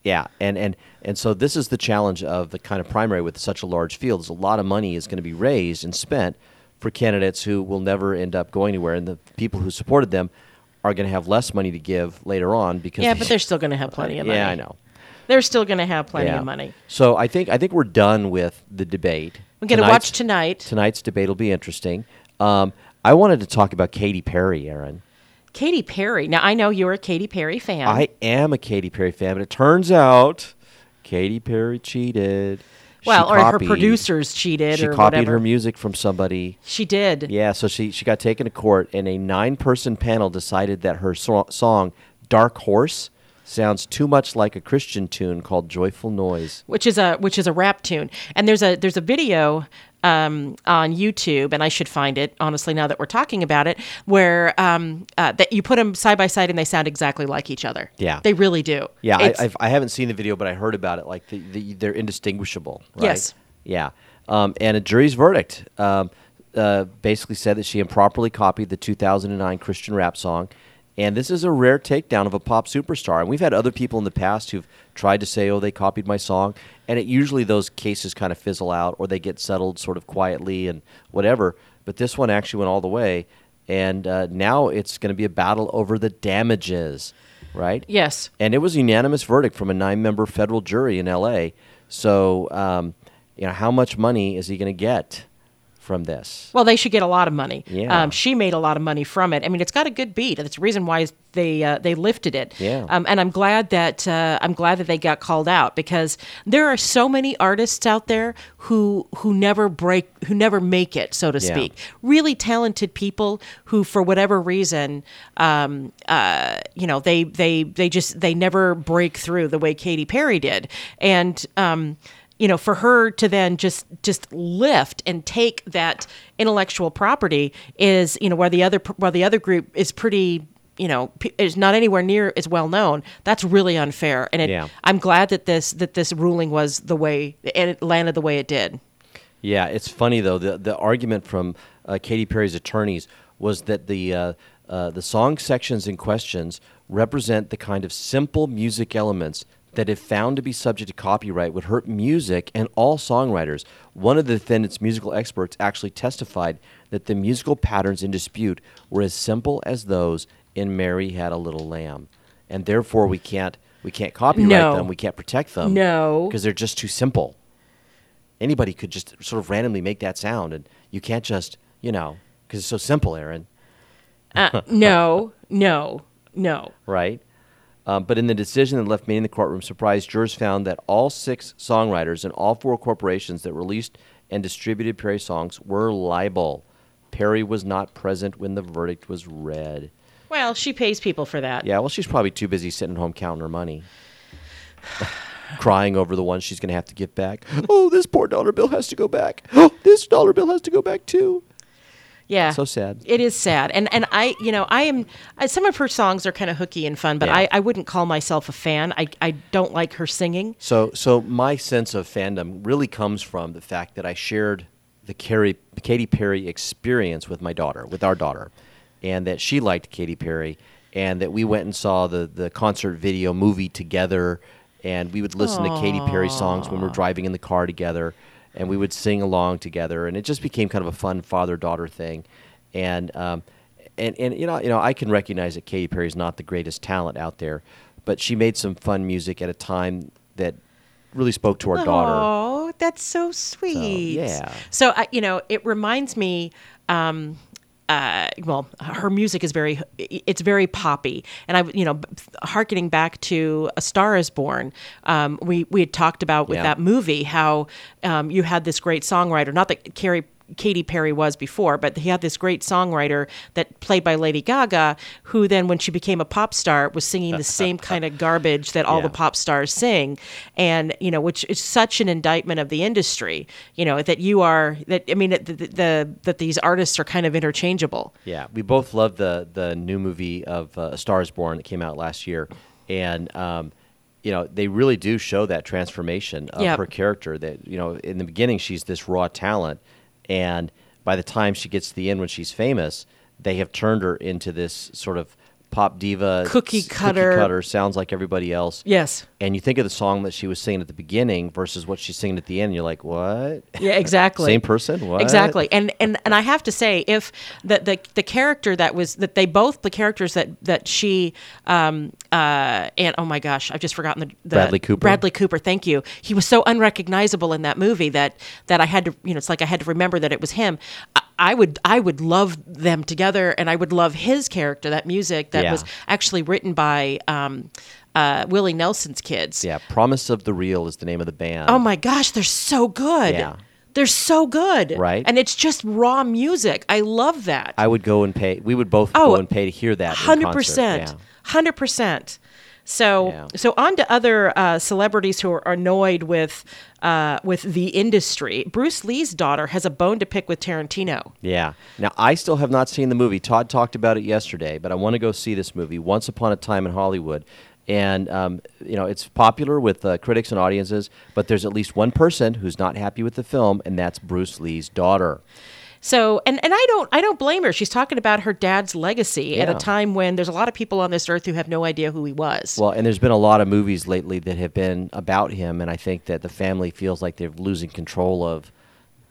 yeah, and and and so this is the challenge of the kind of primary with such a large field. Is a lot of money is going to be raised and spent for candidates who will never end up going anywhere, and the people who supported them are going to have less money to give later on because Yeah, they- but they're still going to have plenty of money. Yeah, I know. They're still going to have plenty Yeah. of money. So I think I think we're done with the debate. We're gonna watch tonight. Tonight's debate will be interesting. Um, I wanted to talk about Katy Perry, Erin. Katy Perry. Now I know you're a Katy Perry fan. I am a Katy Perry fan, but it turns out Katy Perry cheated. She well, or her producers cheated She copied whatever. her music from somebody. She did. Yeah, so she she got taken to court, and a nine-person panel decided that her so- song "Dark Horse" sounds too much like a Christian tune called "Joyful Noise." which is a which is a rap tune. And there's a there's a video um, on YouTube, and I should find it honestly now that we're talking about it, where um, uh, that you put them side by side and they sound exactly like each other. Yeah. they really do. Yeah, I, I've, I haven't seen the video, but I heard about it. Like the, the, they're indistinguishable. Right? Yes. Yeah. Um, and a jury's verdict um, uh, basically said that she improperly copied the 2009 Christian rap song. And this is a rare takedown of a pop superstar. And we've had other people in the past who've tried to say, oh, they copied my song. And it usually those cases kind of fizzle out or they get settled sort of quietly and whatever. But this one actually went all the way. And uh, now it's going to be a battle over the damages, right? Yes. And it was a unanimous verdict from a nine-member federal jury in L.A. So, um, you know, how much money is he going to get from this? Well, they should get a lot of money. Yeah. Um, she made a lot of money from it. I mean, it's got a good beat. That's the reason why they uh, they lifted it. Yeah. Um, and I'm glad that uh, I'm glad that they got called out because there are so many artists out there who who never break, who never make it, so to Yeah. speak. Really talented people who, for whatever reason, um, uh, you know, they they they just they never break through the way Katy Perry did, and. You know for her to then just just lift and take that intellectual property is you know where the other where the other group is pretty you know is not anywhere near as well known that's really unfair and it, Yeah. i'm glad that this that this ruling was the way and it landed the way it did Yeah, it's funny though. The the argument from uh, Katy Perry's attorneys was that the uh, uh, the song sections and questions represent the kind of simple music elements that, if found to be subject to copyright, would hurt music and all songwriters. One of the defendant's musical experts actually testified that the musical patterns in dispute were as simple as those in "Mary Had a Little Lamb," and therefore we can't we can't copyright No. them. We can't protect them. No. because they're just too simple anybody could just sort of randomly make that sound, and you can't just, you know, because it's so simple, Erin. uh, no no no right? Um, but in the decision that left me in the courtroom surprised, jurors found that all six songwriters and all four corporations that released and distributed Perry songs were liable. Perry was not present when the verdict was read. well she pays people for that Yeah, well, she's probably too busy sitting home counting her money, crying over the ones she's going to have to give back. Oh, this poor dollar bill has to go back. Oh, this dollar bill has to go back too. Yeah. So sad. It is sad. And and I, you know, I am some of her songs are kind of hooky and fun, but Yeah. I, I wouldn't call myself a fan. I, I don't like her singing. So, so my sense of fandom really comes from the fact that I shared the Carrie, Katy Perry experience with my daughter, with our daughter, and that she liked Katy Perry, and that we went and saw the the concert video movie together, and we would listen to Katy Perry songs when we were driving in the car together, and we would sing along together, and it just became kind of a fun father daughter thing, and um, and and you know you know I can recognize that Katy Perry is not the greatest talent out there, but she made some fun music at a time that really spoke to our daughter. Oh, that's so sweet. yeah. So I, you know, it reminds me. Um, uh, well, her music is very, it's very poppy, and I, you know, harkening back to A Star Is Born, um, we we had talked about with Yeah. that movie how um, you had this great songwriter. Not that Carrie Katy Perry was before, but he had this great songwriter that played by Lady Gaga, who then, when she became a pop star, was singing the same kind of garbage that all Yeah. the pop stars sing, and you know, which is such an indictment of the industry. You know that you are that I mean that the, the that these artists are kind of interchangeable. Yeah, we both love the the new movie of uh, A Star Is Born that came out last year, and um, you know they really do show that transformation of Yep. her character. That you know in the beginning she's this raw talent, and by the time she gets to the end when she's famous, they have turned her into this sort of pop diva, Cookie cutter. cutter, sounds like everybody else. Yes. And you think of the song that she was singing at the beginning versus what she's singing at the end, and you're like, what? Yeah, exactly. Same person? What? Exactly. And and and I have to say, if the the, the character that was that they both the characters that that she um uh and oh my gosh, I've just forgotten the, the Bradley Cooper. Bradley Cooper. Thank you. He was so unrecognizable in that movie that that I had to you know it's like I had to remember that it was him. I, I would I would love them together, and I would love his character. That music that yeah. was actually written by. Um, uh, Willie Nelson's kids. Yeah, Promise of the Real is the name of the band. Oh my gosh, they're so good. Yeah. They're so good. Right. And it's just raw music. I love that. I would go and pay. We would both oh, go and pay to hear that. 100%. Yeah. 100%. So yeah. so on to other uh, celebrities who are annoyed with uh, with the industry. Bruce Lee's daughter has a bone to pick with Tarantino. Yeah. Now I still have not seen the movie. Todd talked about it yesterday, but I want to go see this movie. Once Upon a Time in Hollywood. And um, you know it's popular with uh, critics and audiences, but there's at least one person who's not happy with the film, and that's Bruce Lee's daughter. So and, and I don't I don't blame her. She's talking about her dad's legacy at a time when there's a lot of people on this earth who have no idea who he was. Well, and there's been a lot of movies lately that have been about him, and I think that the family feels like they're losing control of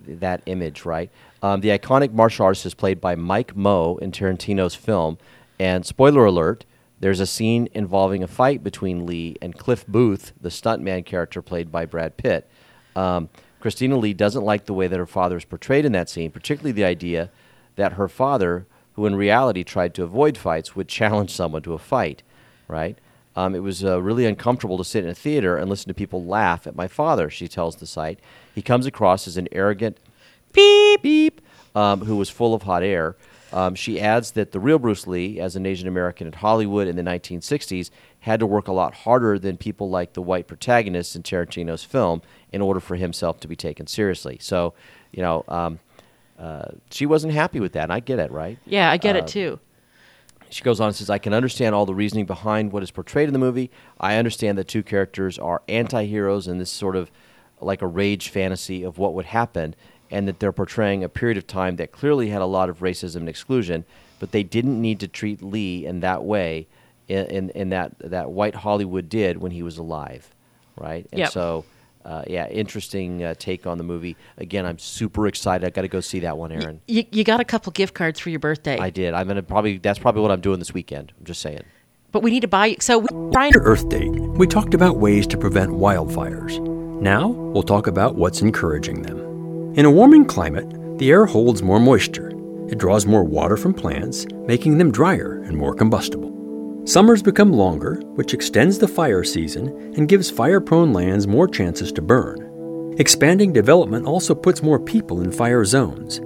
that image, right? Um, the iconic martial artist is played by Mike Moh in Tarantino's film, and spoiler alert, there's a scene involving a fight between Lee and Cliff Booth, the stuntman character played by Brad Pitt. Um, Christina Lee doesn't like the way that her father is portrayed in that scene, particularly the idea that her father, who in reality tried to avoid fights, would challenge someone to a fight, right? Um, it was uh, really uncomfortable to sit in a theater and listen to people laugh at my father, she tells the site. He comes across as an arrogant beep, beep, um, who was full of hot air. Um, she adds that the real Bruce Lee, as an Asian American in Hollywood in the 1960s, had to work a lot harder than people like the white protagonists in Tarantino's film in order for himself to be taken seriously. So, you know, um, uh, she wasn't happy with that, and I get it, right? yeah, I get Uh, it too. she goes on and says, I can understand all the reasoning behind what is portrayed in the movie. I understand that two characters are anti heroes in this sort of like a rage fantasy of what would happen, and that they're portraying a period of time that clearly had a lot of racism and exclusion, but they didn't need to treat Lee in that way in, in, in that, that white Hollywood did when he was alive, right? And Yep. so. Uh, yeah, interesting uh, take on the movie. Again, I'm super excited. I got to go see that one, Erin. You, you got a couple gift cards for your birthday. I did. I'm gonna probably. That's probably what I'm doing this weekend. I'm just saying. but we need to buy so we, Brian Earth Date, we talked about ways to prevent wildfires. Now, we'll talk about what's encouraging them. In a warming climate, the air holds more moisture. It draws more water from plants, making them drier and more combustible. Summers become longer, which extends the fire season and gives fire prone lands more chances to burn. Expanding development also puts more people in fire zones.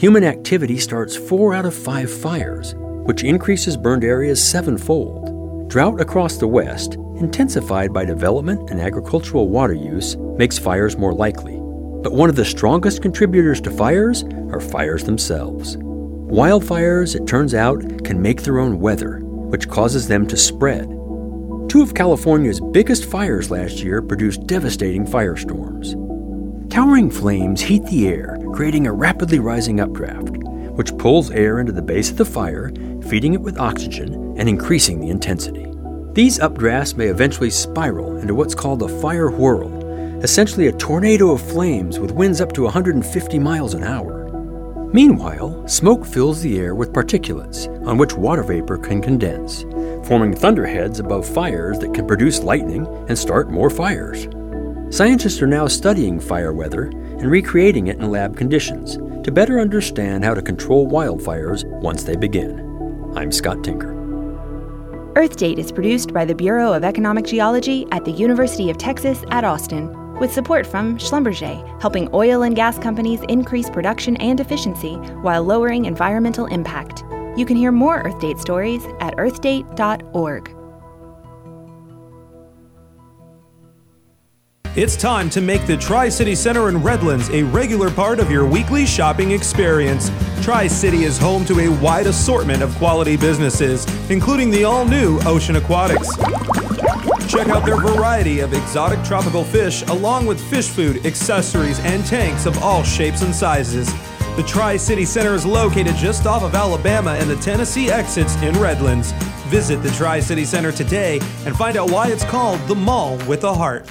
Human activity starts four out of five fires, which increases burned areas sevenfold. Drought across the West, intensified by development and agricultural water use, makes fires more likely. But one of the strongest contributors to fires are fires themselves. Wildfires, it turns out, can make their own weather, which causes them to spread. Two of California's biggest fires last year produced devastating firestorms. Towering flames heat the air, creating a rapidly rising updraft, which pulls air into the base of the fire, feeding it with oxygen and increasing the intensity. These updrafts may eventually spiral into what's called a fire whirl, essentially a tornado of flames with winds up to 150 miles an hour. Meanwhile, smoke fills the air with particulates on which water vapor can condense, forming thunderheads above fires that can produce lightning and start more fires. Scientists are now studying fire weather and recreating it in lab conditions to better understand how to control wildfires once they begin. I'm Scott Tinker. Earth Date is produced by the Bureau of Economic Geology at the University of Texas at Austin. With support from Schlumberger, helping oil and gas companies increase production and efficiency while lowering environmental impact. You can hear more Earth Date stories at earthdate.org. It's time to make the Tri City Center in Redlands a regular part of your weekly shopping experience. Tri City is home to a wide assortment of quality businesses, including the all new Ocean Aquatics. Check out their variety of exotic tropical fish, along with fish food, accessories, and tanks of all shapes and sizes. The Tri City Center is located just off of Alabama and the Tennessee exits in Redlands. Visit the Tri City Center today and find out why it's called the Mall with a Heart.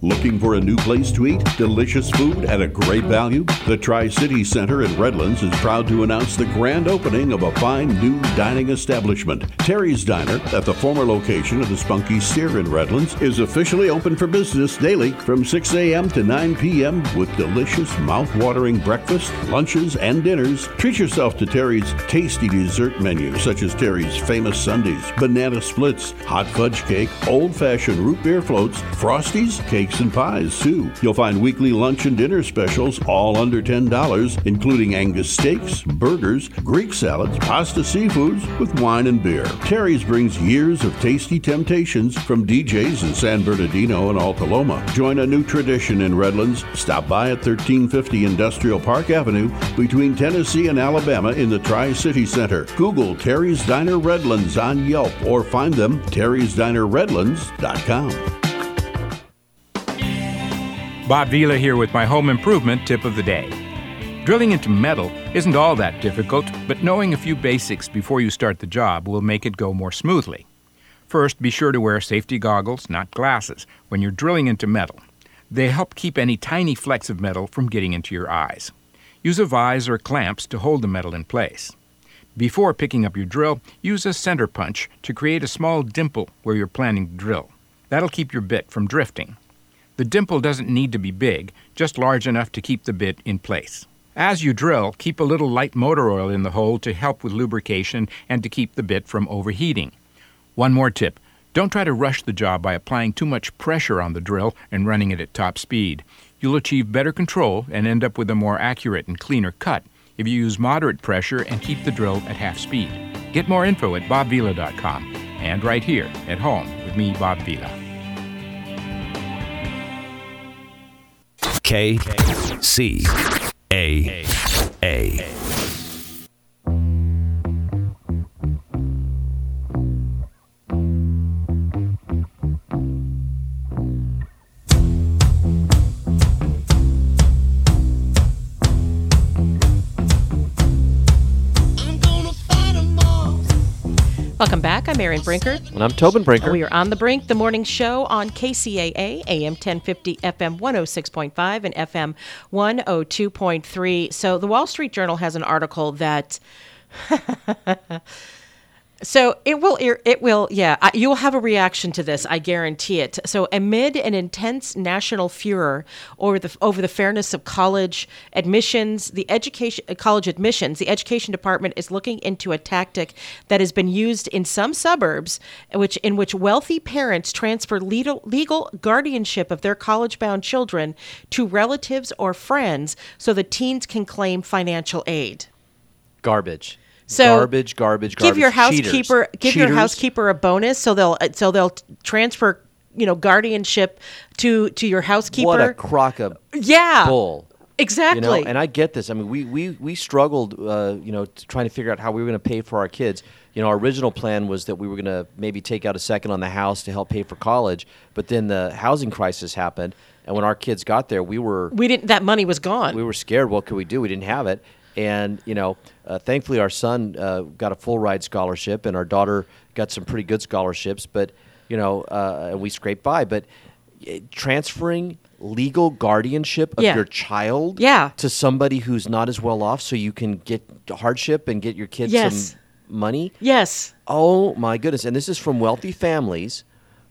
Looking for a new place to eat? Delicious food at a great value? The Tri City Center in Redlands is proud to announce the grand opening of a fine new dining establishment. Terry's Diner, at the former location of the Spunky Steer in Redlands, is officially open for business daily from 6 a.m. to 9 p.m. with delicious, mouth-watering breakfast, lunches, and dinners. Treat yourself to Terry's tasty dessert menu, such as Terry's famous sundaes, banana splits, hot fudge cake, old-fashioned root beer floats, frosties, cakes and pies, too. You'll find weekly lunch and dinner specials all under $10, including Angus steaks, burgers, Greek salads, pasta seafoods with wine and beer. Terry's brings years of tasty temptations from DJs in San Bernardino and Alta Loma. Join a new tradition in Redlands. Stop by at 1350 Industrial Park Avenue between Tennessee and Alabama in the Tri City Center. Google Terry's Diner Redlands on Yelp or find them terry'sdinerredlands.com. Bob Vila here with my home improvement tip of the day. Drilling into metal isn't all that difficult, but knowing a few basics before you start the job will make it go more smoothly. First, be sure to wear safety goggles, not glasses, when you're drilling into metal. They help keep any tiny flecks of metal from getting into your eyes. Use a vise or clamps to hold the metal in place. Before picking up your drill, use a center punch to create a small dimple where you're planning to drill. That'll keep your bit from drifting. The dimple doesn't need to be big, just large enough to keep the bit in place. As you drill, keep a little light motor oil in the hole to help with lubrication and to keep the bit from overheating. One more tip don't try to rush the job by applying too much pressure on the drill and running it at top speed. You'll achieve better control and end up with a more accurate and cleaner cut if you use moderate pressure and keep the drill at half speed. Get more info at bobvila.com and right here at home with me, Bob Vila. K C A A. Welcome back. I'm Erin Brinker. And I'm Tobin Brinker. We are on the brink, the morning show on KCAA, AM 1050, FM 106.5, and FM 102.3. So the Wall Street Journal has an article that. So it will, it will, yeah. You will have a reaction to this, I guarantee it. So amid an intense national furor over the over the fairness of college admissions, the education uh, college admissions, the education department is looking into a tactic that has been used in some suburbs, which in which wealthy parents transfer legal legal guardianship of their college-bound children to relatives or friends, so the teens can claim financial aid. Garbage. So garbage, garbage, garbage. give your Cheaters. housekeeper give your housekeeper a bonus so they'll so they'll transfer you know guardianship to to your housekeeper What a crock of Yeah. bull. exactly You know, and I get this. I mean, we we we struggled, uh, you know, trying to figure out how we were going to pay for our kids. You know, our original plan was that we were going to maybe take out a second on the house to help pay for college, but then the housing crisis happened, and when our kids got there, we were we didn't that money was gone we were scared. What could we do? We didn't have it, and you know, uh, thankfully our son uh, got a full ride scholarship, and our daughter got some pretty good scholarships. But you know, uh, we scraped by. But uh, transferring legal guardianship of Yeah. your child Yeah. to somebody who's not as well off, so you can get hardship and get your kids Yes. some money. yes Oh my goodness! And this is from wealthy families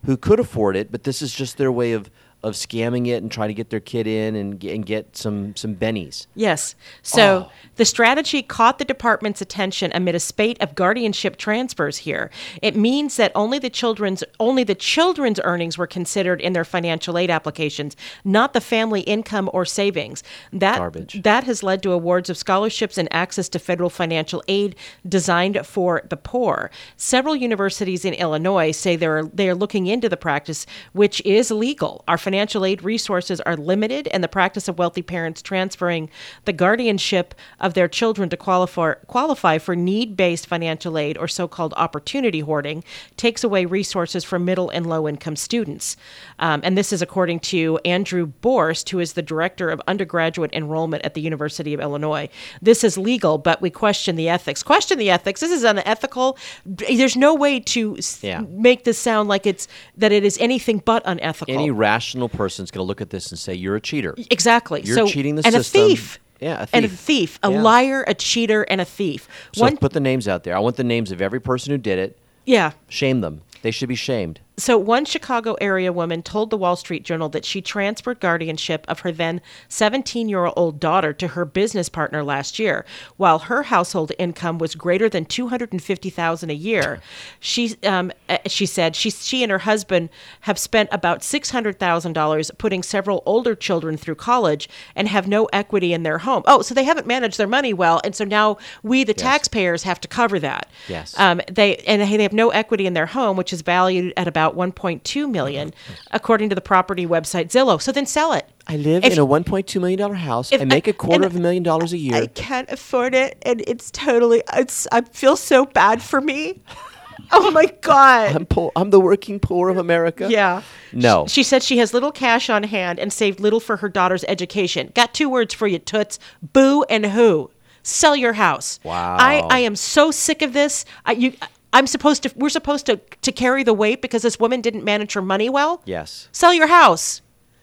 who could afford it, but this is just their way of of scamming it and trying to get their kid in and, get- and get some some bennies. Yes. So Oh. the strategy caught the department's attention amid a spate of guardianship transfers here. It means that only the children's only the children's earnings were considered in their financial aid applications, not the family income or savings. That Garbage. that has led to awards of scholarships and access to federal financial aid designed for the poor. Several universities in Illinois say they're they are looking into the practice, which is legal. Our financial aid resources are limited, and the practice of wealthy parents transferring the guardianship of their children to qualify qualify for need-based financial aid or so-called opportunity hoarding takes away resources from middle and low-income students. Um, and this is according to Andrew Borst, who is the director of undergraduate enrollment at the University of Illinois. This is legal, but we question the ethics. Question the ethics. This is unethical. There's no way to Yeah. make this sound like it's that it is anything but unethical. Any rational person's going to look at this and say you're a cheater. exactly. You're so cheating the and system. a thief. Yeah, a thief. And a thief, a Yeah. liar, a cheater, and a thief. So One, put the names out there. I want the names of every person who did it. yeah. Shame them. They should be shamed. So, one Chicago area woman told the Wall Street Journal that she transferred guardianship of her then 17 year old daughter to her business partner last year, while her household income was greater than 250000 a year. She, um, uh, she said she, she and her husband have spent about $600,000 putting several older children through college and have no equity in their home. Oh, so they haven't managed their money well. And so now we, the taxpayers, have to cover that. Yes. Um, they and they have no equity in their home, which is valued at about 1.2 million, according to the property website Zillow. So then sell it. I live If- in a $1.2 million house. if I make I- a quarter of a million dollars a year. I can't afford it, and it's totally. It's. I feel so bad for me. Oh my god. I'm poor. I'm the working poor of America. Yeah. No. She said she has little cash on hand and saved little for her daughter's education. Got two words for you, toots: boo and who. Sell your house. Wow. I, I am so sick of this. I, you, I'm supposed to. We're supposed to to carry the weight because this woman didn't manage her money well. yes. Sell your house.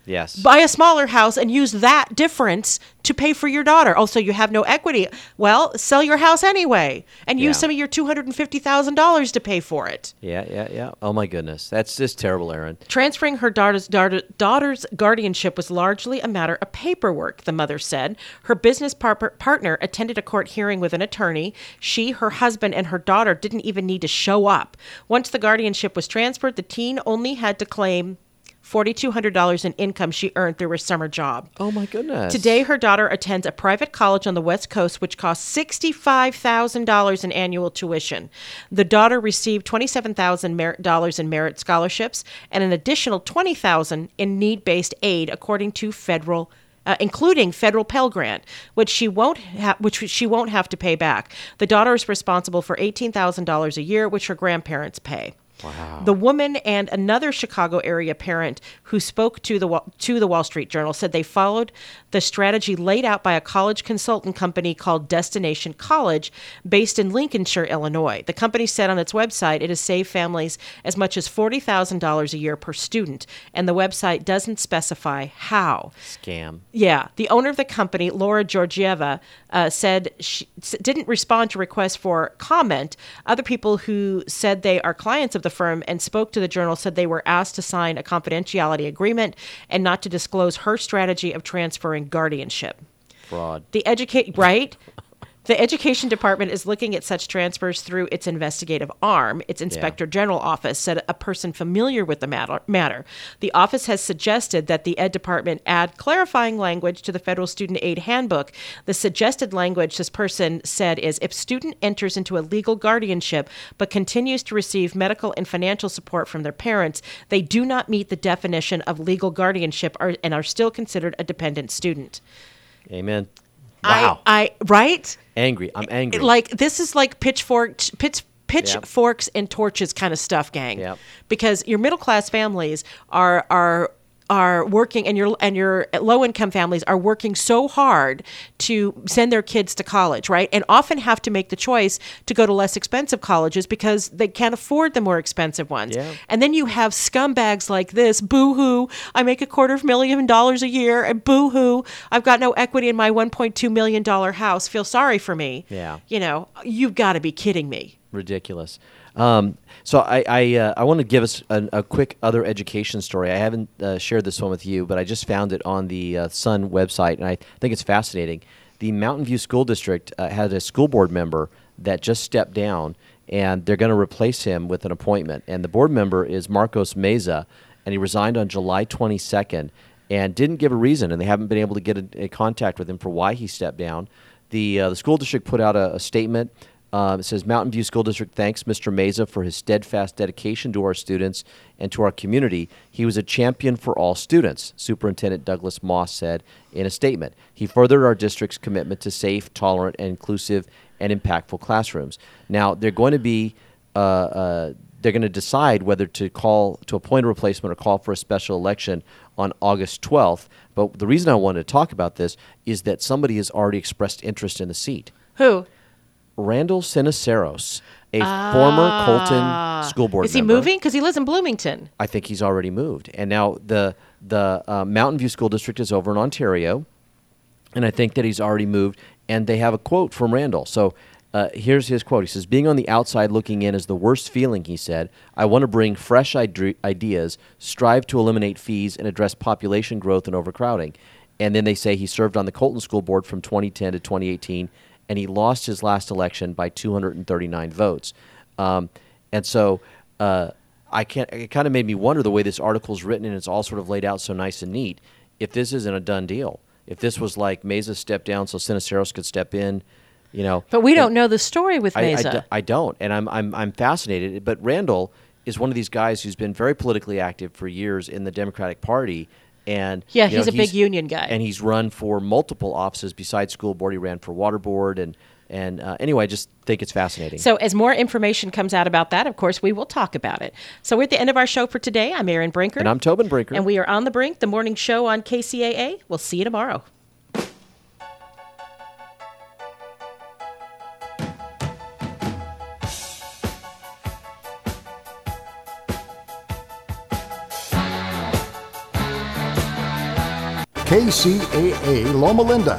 Yes. Buy a smaller house and use that difference to pay for your daughter. Oh, so you have no equity. Well, sell your house anyway and use Yeah. some of your $250,000 to pay for it. Yeah, yeah, yeah. Oh my goodness, that's just terrible, Erin. Transferring her daughter's, daughter, daughter's guardianship was largely a matter of paperwork, the mother said. Her business par- partner attended a court hearing with an attorney. She, her husband, and her daughter didn't even need to show up. Once the guardianship was transferred, the teen only had to claim $4,200 in income she earned through her summer job. Oh my goodness. Today, her daughter attends a private college on the West Coast, which costs $65,000 in annual tuition. The daughter received $27,000 in merit scholarships and an additional 20,000 in need based aid, according to federal. Uh, including federal Pell Grant, which she won't ha- which she won't have to pay back. The daughter is responsible for eighteen thousand dollars a year, which her grandparents pay. Wow. The woman and another Chicago area parent who spoke to the to the Wall Street Journal said they followed the strategy laid out by a college consultant company called Destination College, based in Lincolnshire, Illinois. The company said on its website it has saved families as much as forty thousand dollars a year per student, and the website doesn't specify how. Scam. Yeah, the owner of the company, Laura Georgieva, uh, said she didn't respond to requests for comment. Other people who said they are clients of the firm and spoke to the journal said they were asked to sign a confidentiality agreement and not to disclose her strategy of transferring guardianship. Fraud. The educate right. The Education Department is looking at such transfers through its investigative arm. Its Inspector General Office said a person familiar with the matter, matter. The office has suggested that the Ed Department add clarifying language to the Federal Student Aid Handbook. The suggested language, this person said, is if student enters into a legal guardianship but continues to receive medical and financial support from their parents, they do not meet the definition of legal guardianship and are still considered a dependent student. Amen. Wow. I, I right? angry. I'm angry. Like this is like pitchfork pitch pitchforks and torches kind of stuff, gang. Yep. Because your middle class families are are are working and your and your low income families are working so hard to send their kids to college, right? And often have to make the choice to go to less expensive colleges because they can't afford the more expensive ones. Yeah. And then you have scumbags like this, boo hoo, I make a quarter of a million dollars a year, and boo hoo, I've got no equity in my $1.2 million house. Feel sorry for me. Yeah. You know, you've got to be kidding me. Ridiculous. Um, so I I, uh, I want to give us a, a quick other education story. I haven't uh, shared this one with you, but I just found it on the uh, Sun website, and I think it's fascinating. The Mountain View School District uh, had a school board member that just stepped down, and they're going to replace him with an appointment. And the board member is Marcos Meza, and he resigned on July 22nd, and didn't give a reason, and they haven't been able to get a, a contact with him for why he stepped down. The uh, the school district put out a, a statement. Uh, it says Mountain View School District thanks Mr. Meza for his steadfast dedication to our students and to our community. He was a champion for all students, Superintendent Douglas Moss said in a statement. He furthered our district's commitment to safe, tolerant, and inclusive and impactful classrooms. Now they're going to be uh, uh, they're going to decide whether to call to appoint a replacement or call for a special election on August 12th. But the reason I wanted to talk about this is that somebody has already expressed interest in the seat. Who? Randall Ceniceros, a former Colton school board Ah. Is he member. moving? Because he lives in Bloomington. I think he's already moved, and now the the uh, Mountain View School District is over in Ontario, and I think that he's already moved. And they have a quote from Randall. So uh, here's his quote. He says, "Being on the outside looking in is the worst feeling." He said, "I want to bring fresh ide- ideas, strive to eliminate fees, and address population growth and overcrowding." And then they say he served on the Colton School Board from 2010 to 2018, and he lost his last election by 239 votes. Um, and so uh, I can't. It kind of made me wonder the way this article is written, and it's all sort of laid out so nice and neat. If this isn't a done deal, if this was like Meza stepped down so Ceniceros could step in, you know. But we don't know the story with I- I Meza. d- I don't, and I'm I'm I'm fascinated. But Randall is one of these guys who's been very politically active for years in the Democratic Party, and Yeah, you know, he's a big union guy. and he's run for multiple offices besides school board. He ran for water board, and and uh, anyway, I just think it's fascinating. So, as more information comes out about that, of course, we will talk about it. So, we're at the end of our show for today. I'm Erin Brinker. and I'm Tobin Brinker. And we are on the brink, the morning show on KCAA. We'll see you tomorrow. KCAA Loma Linda,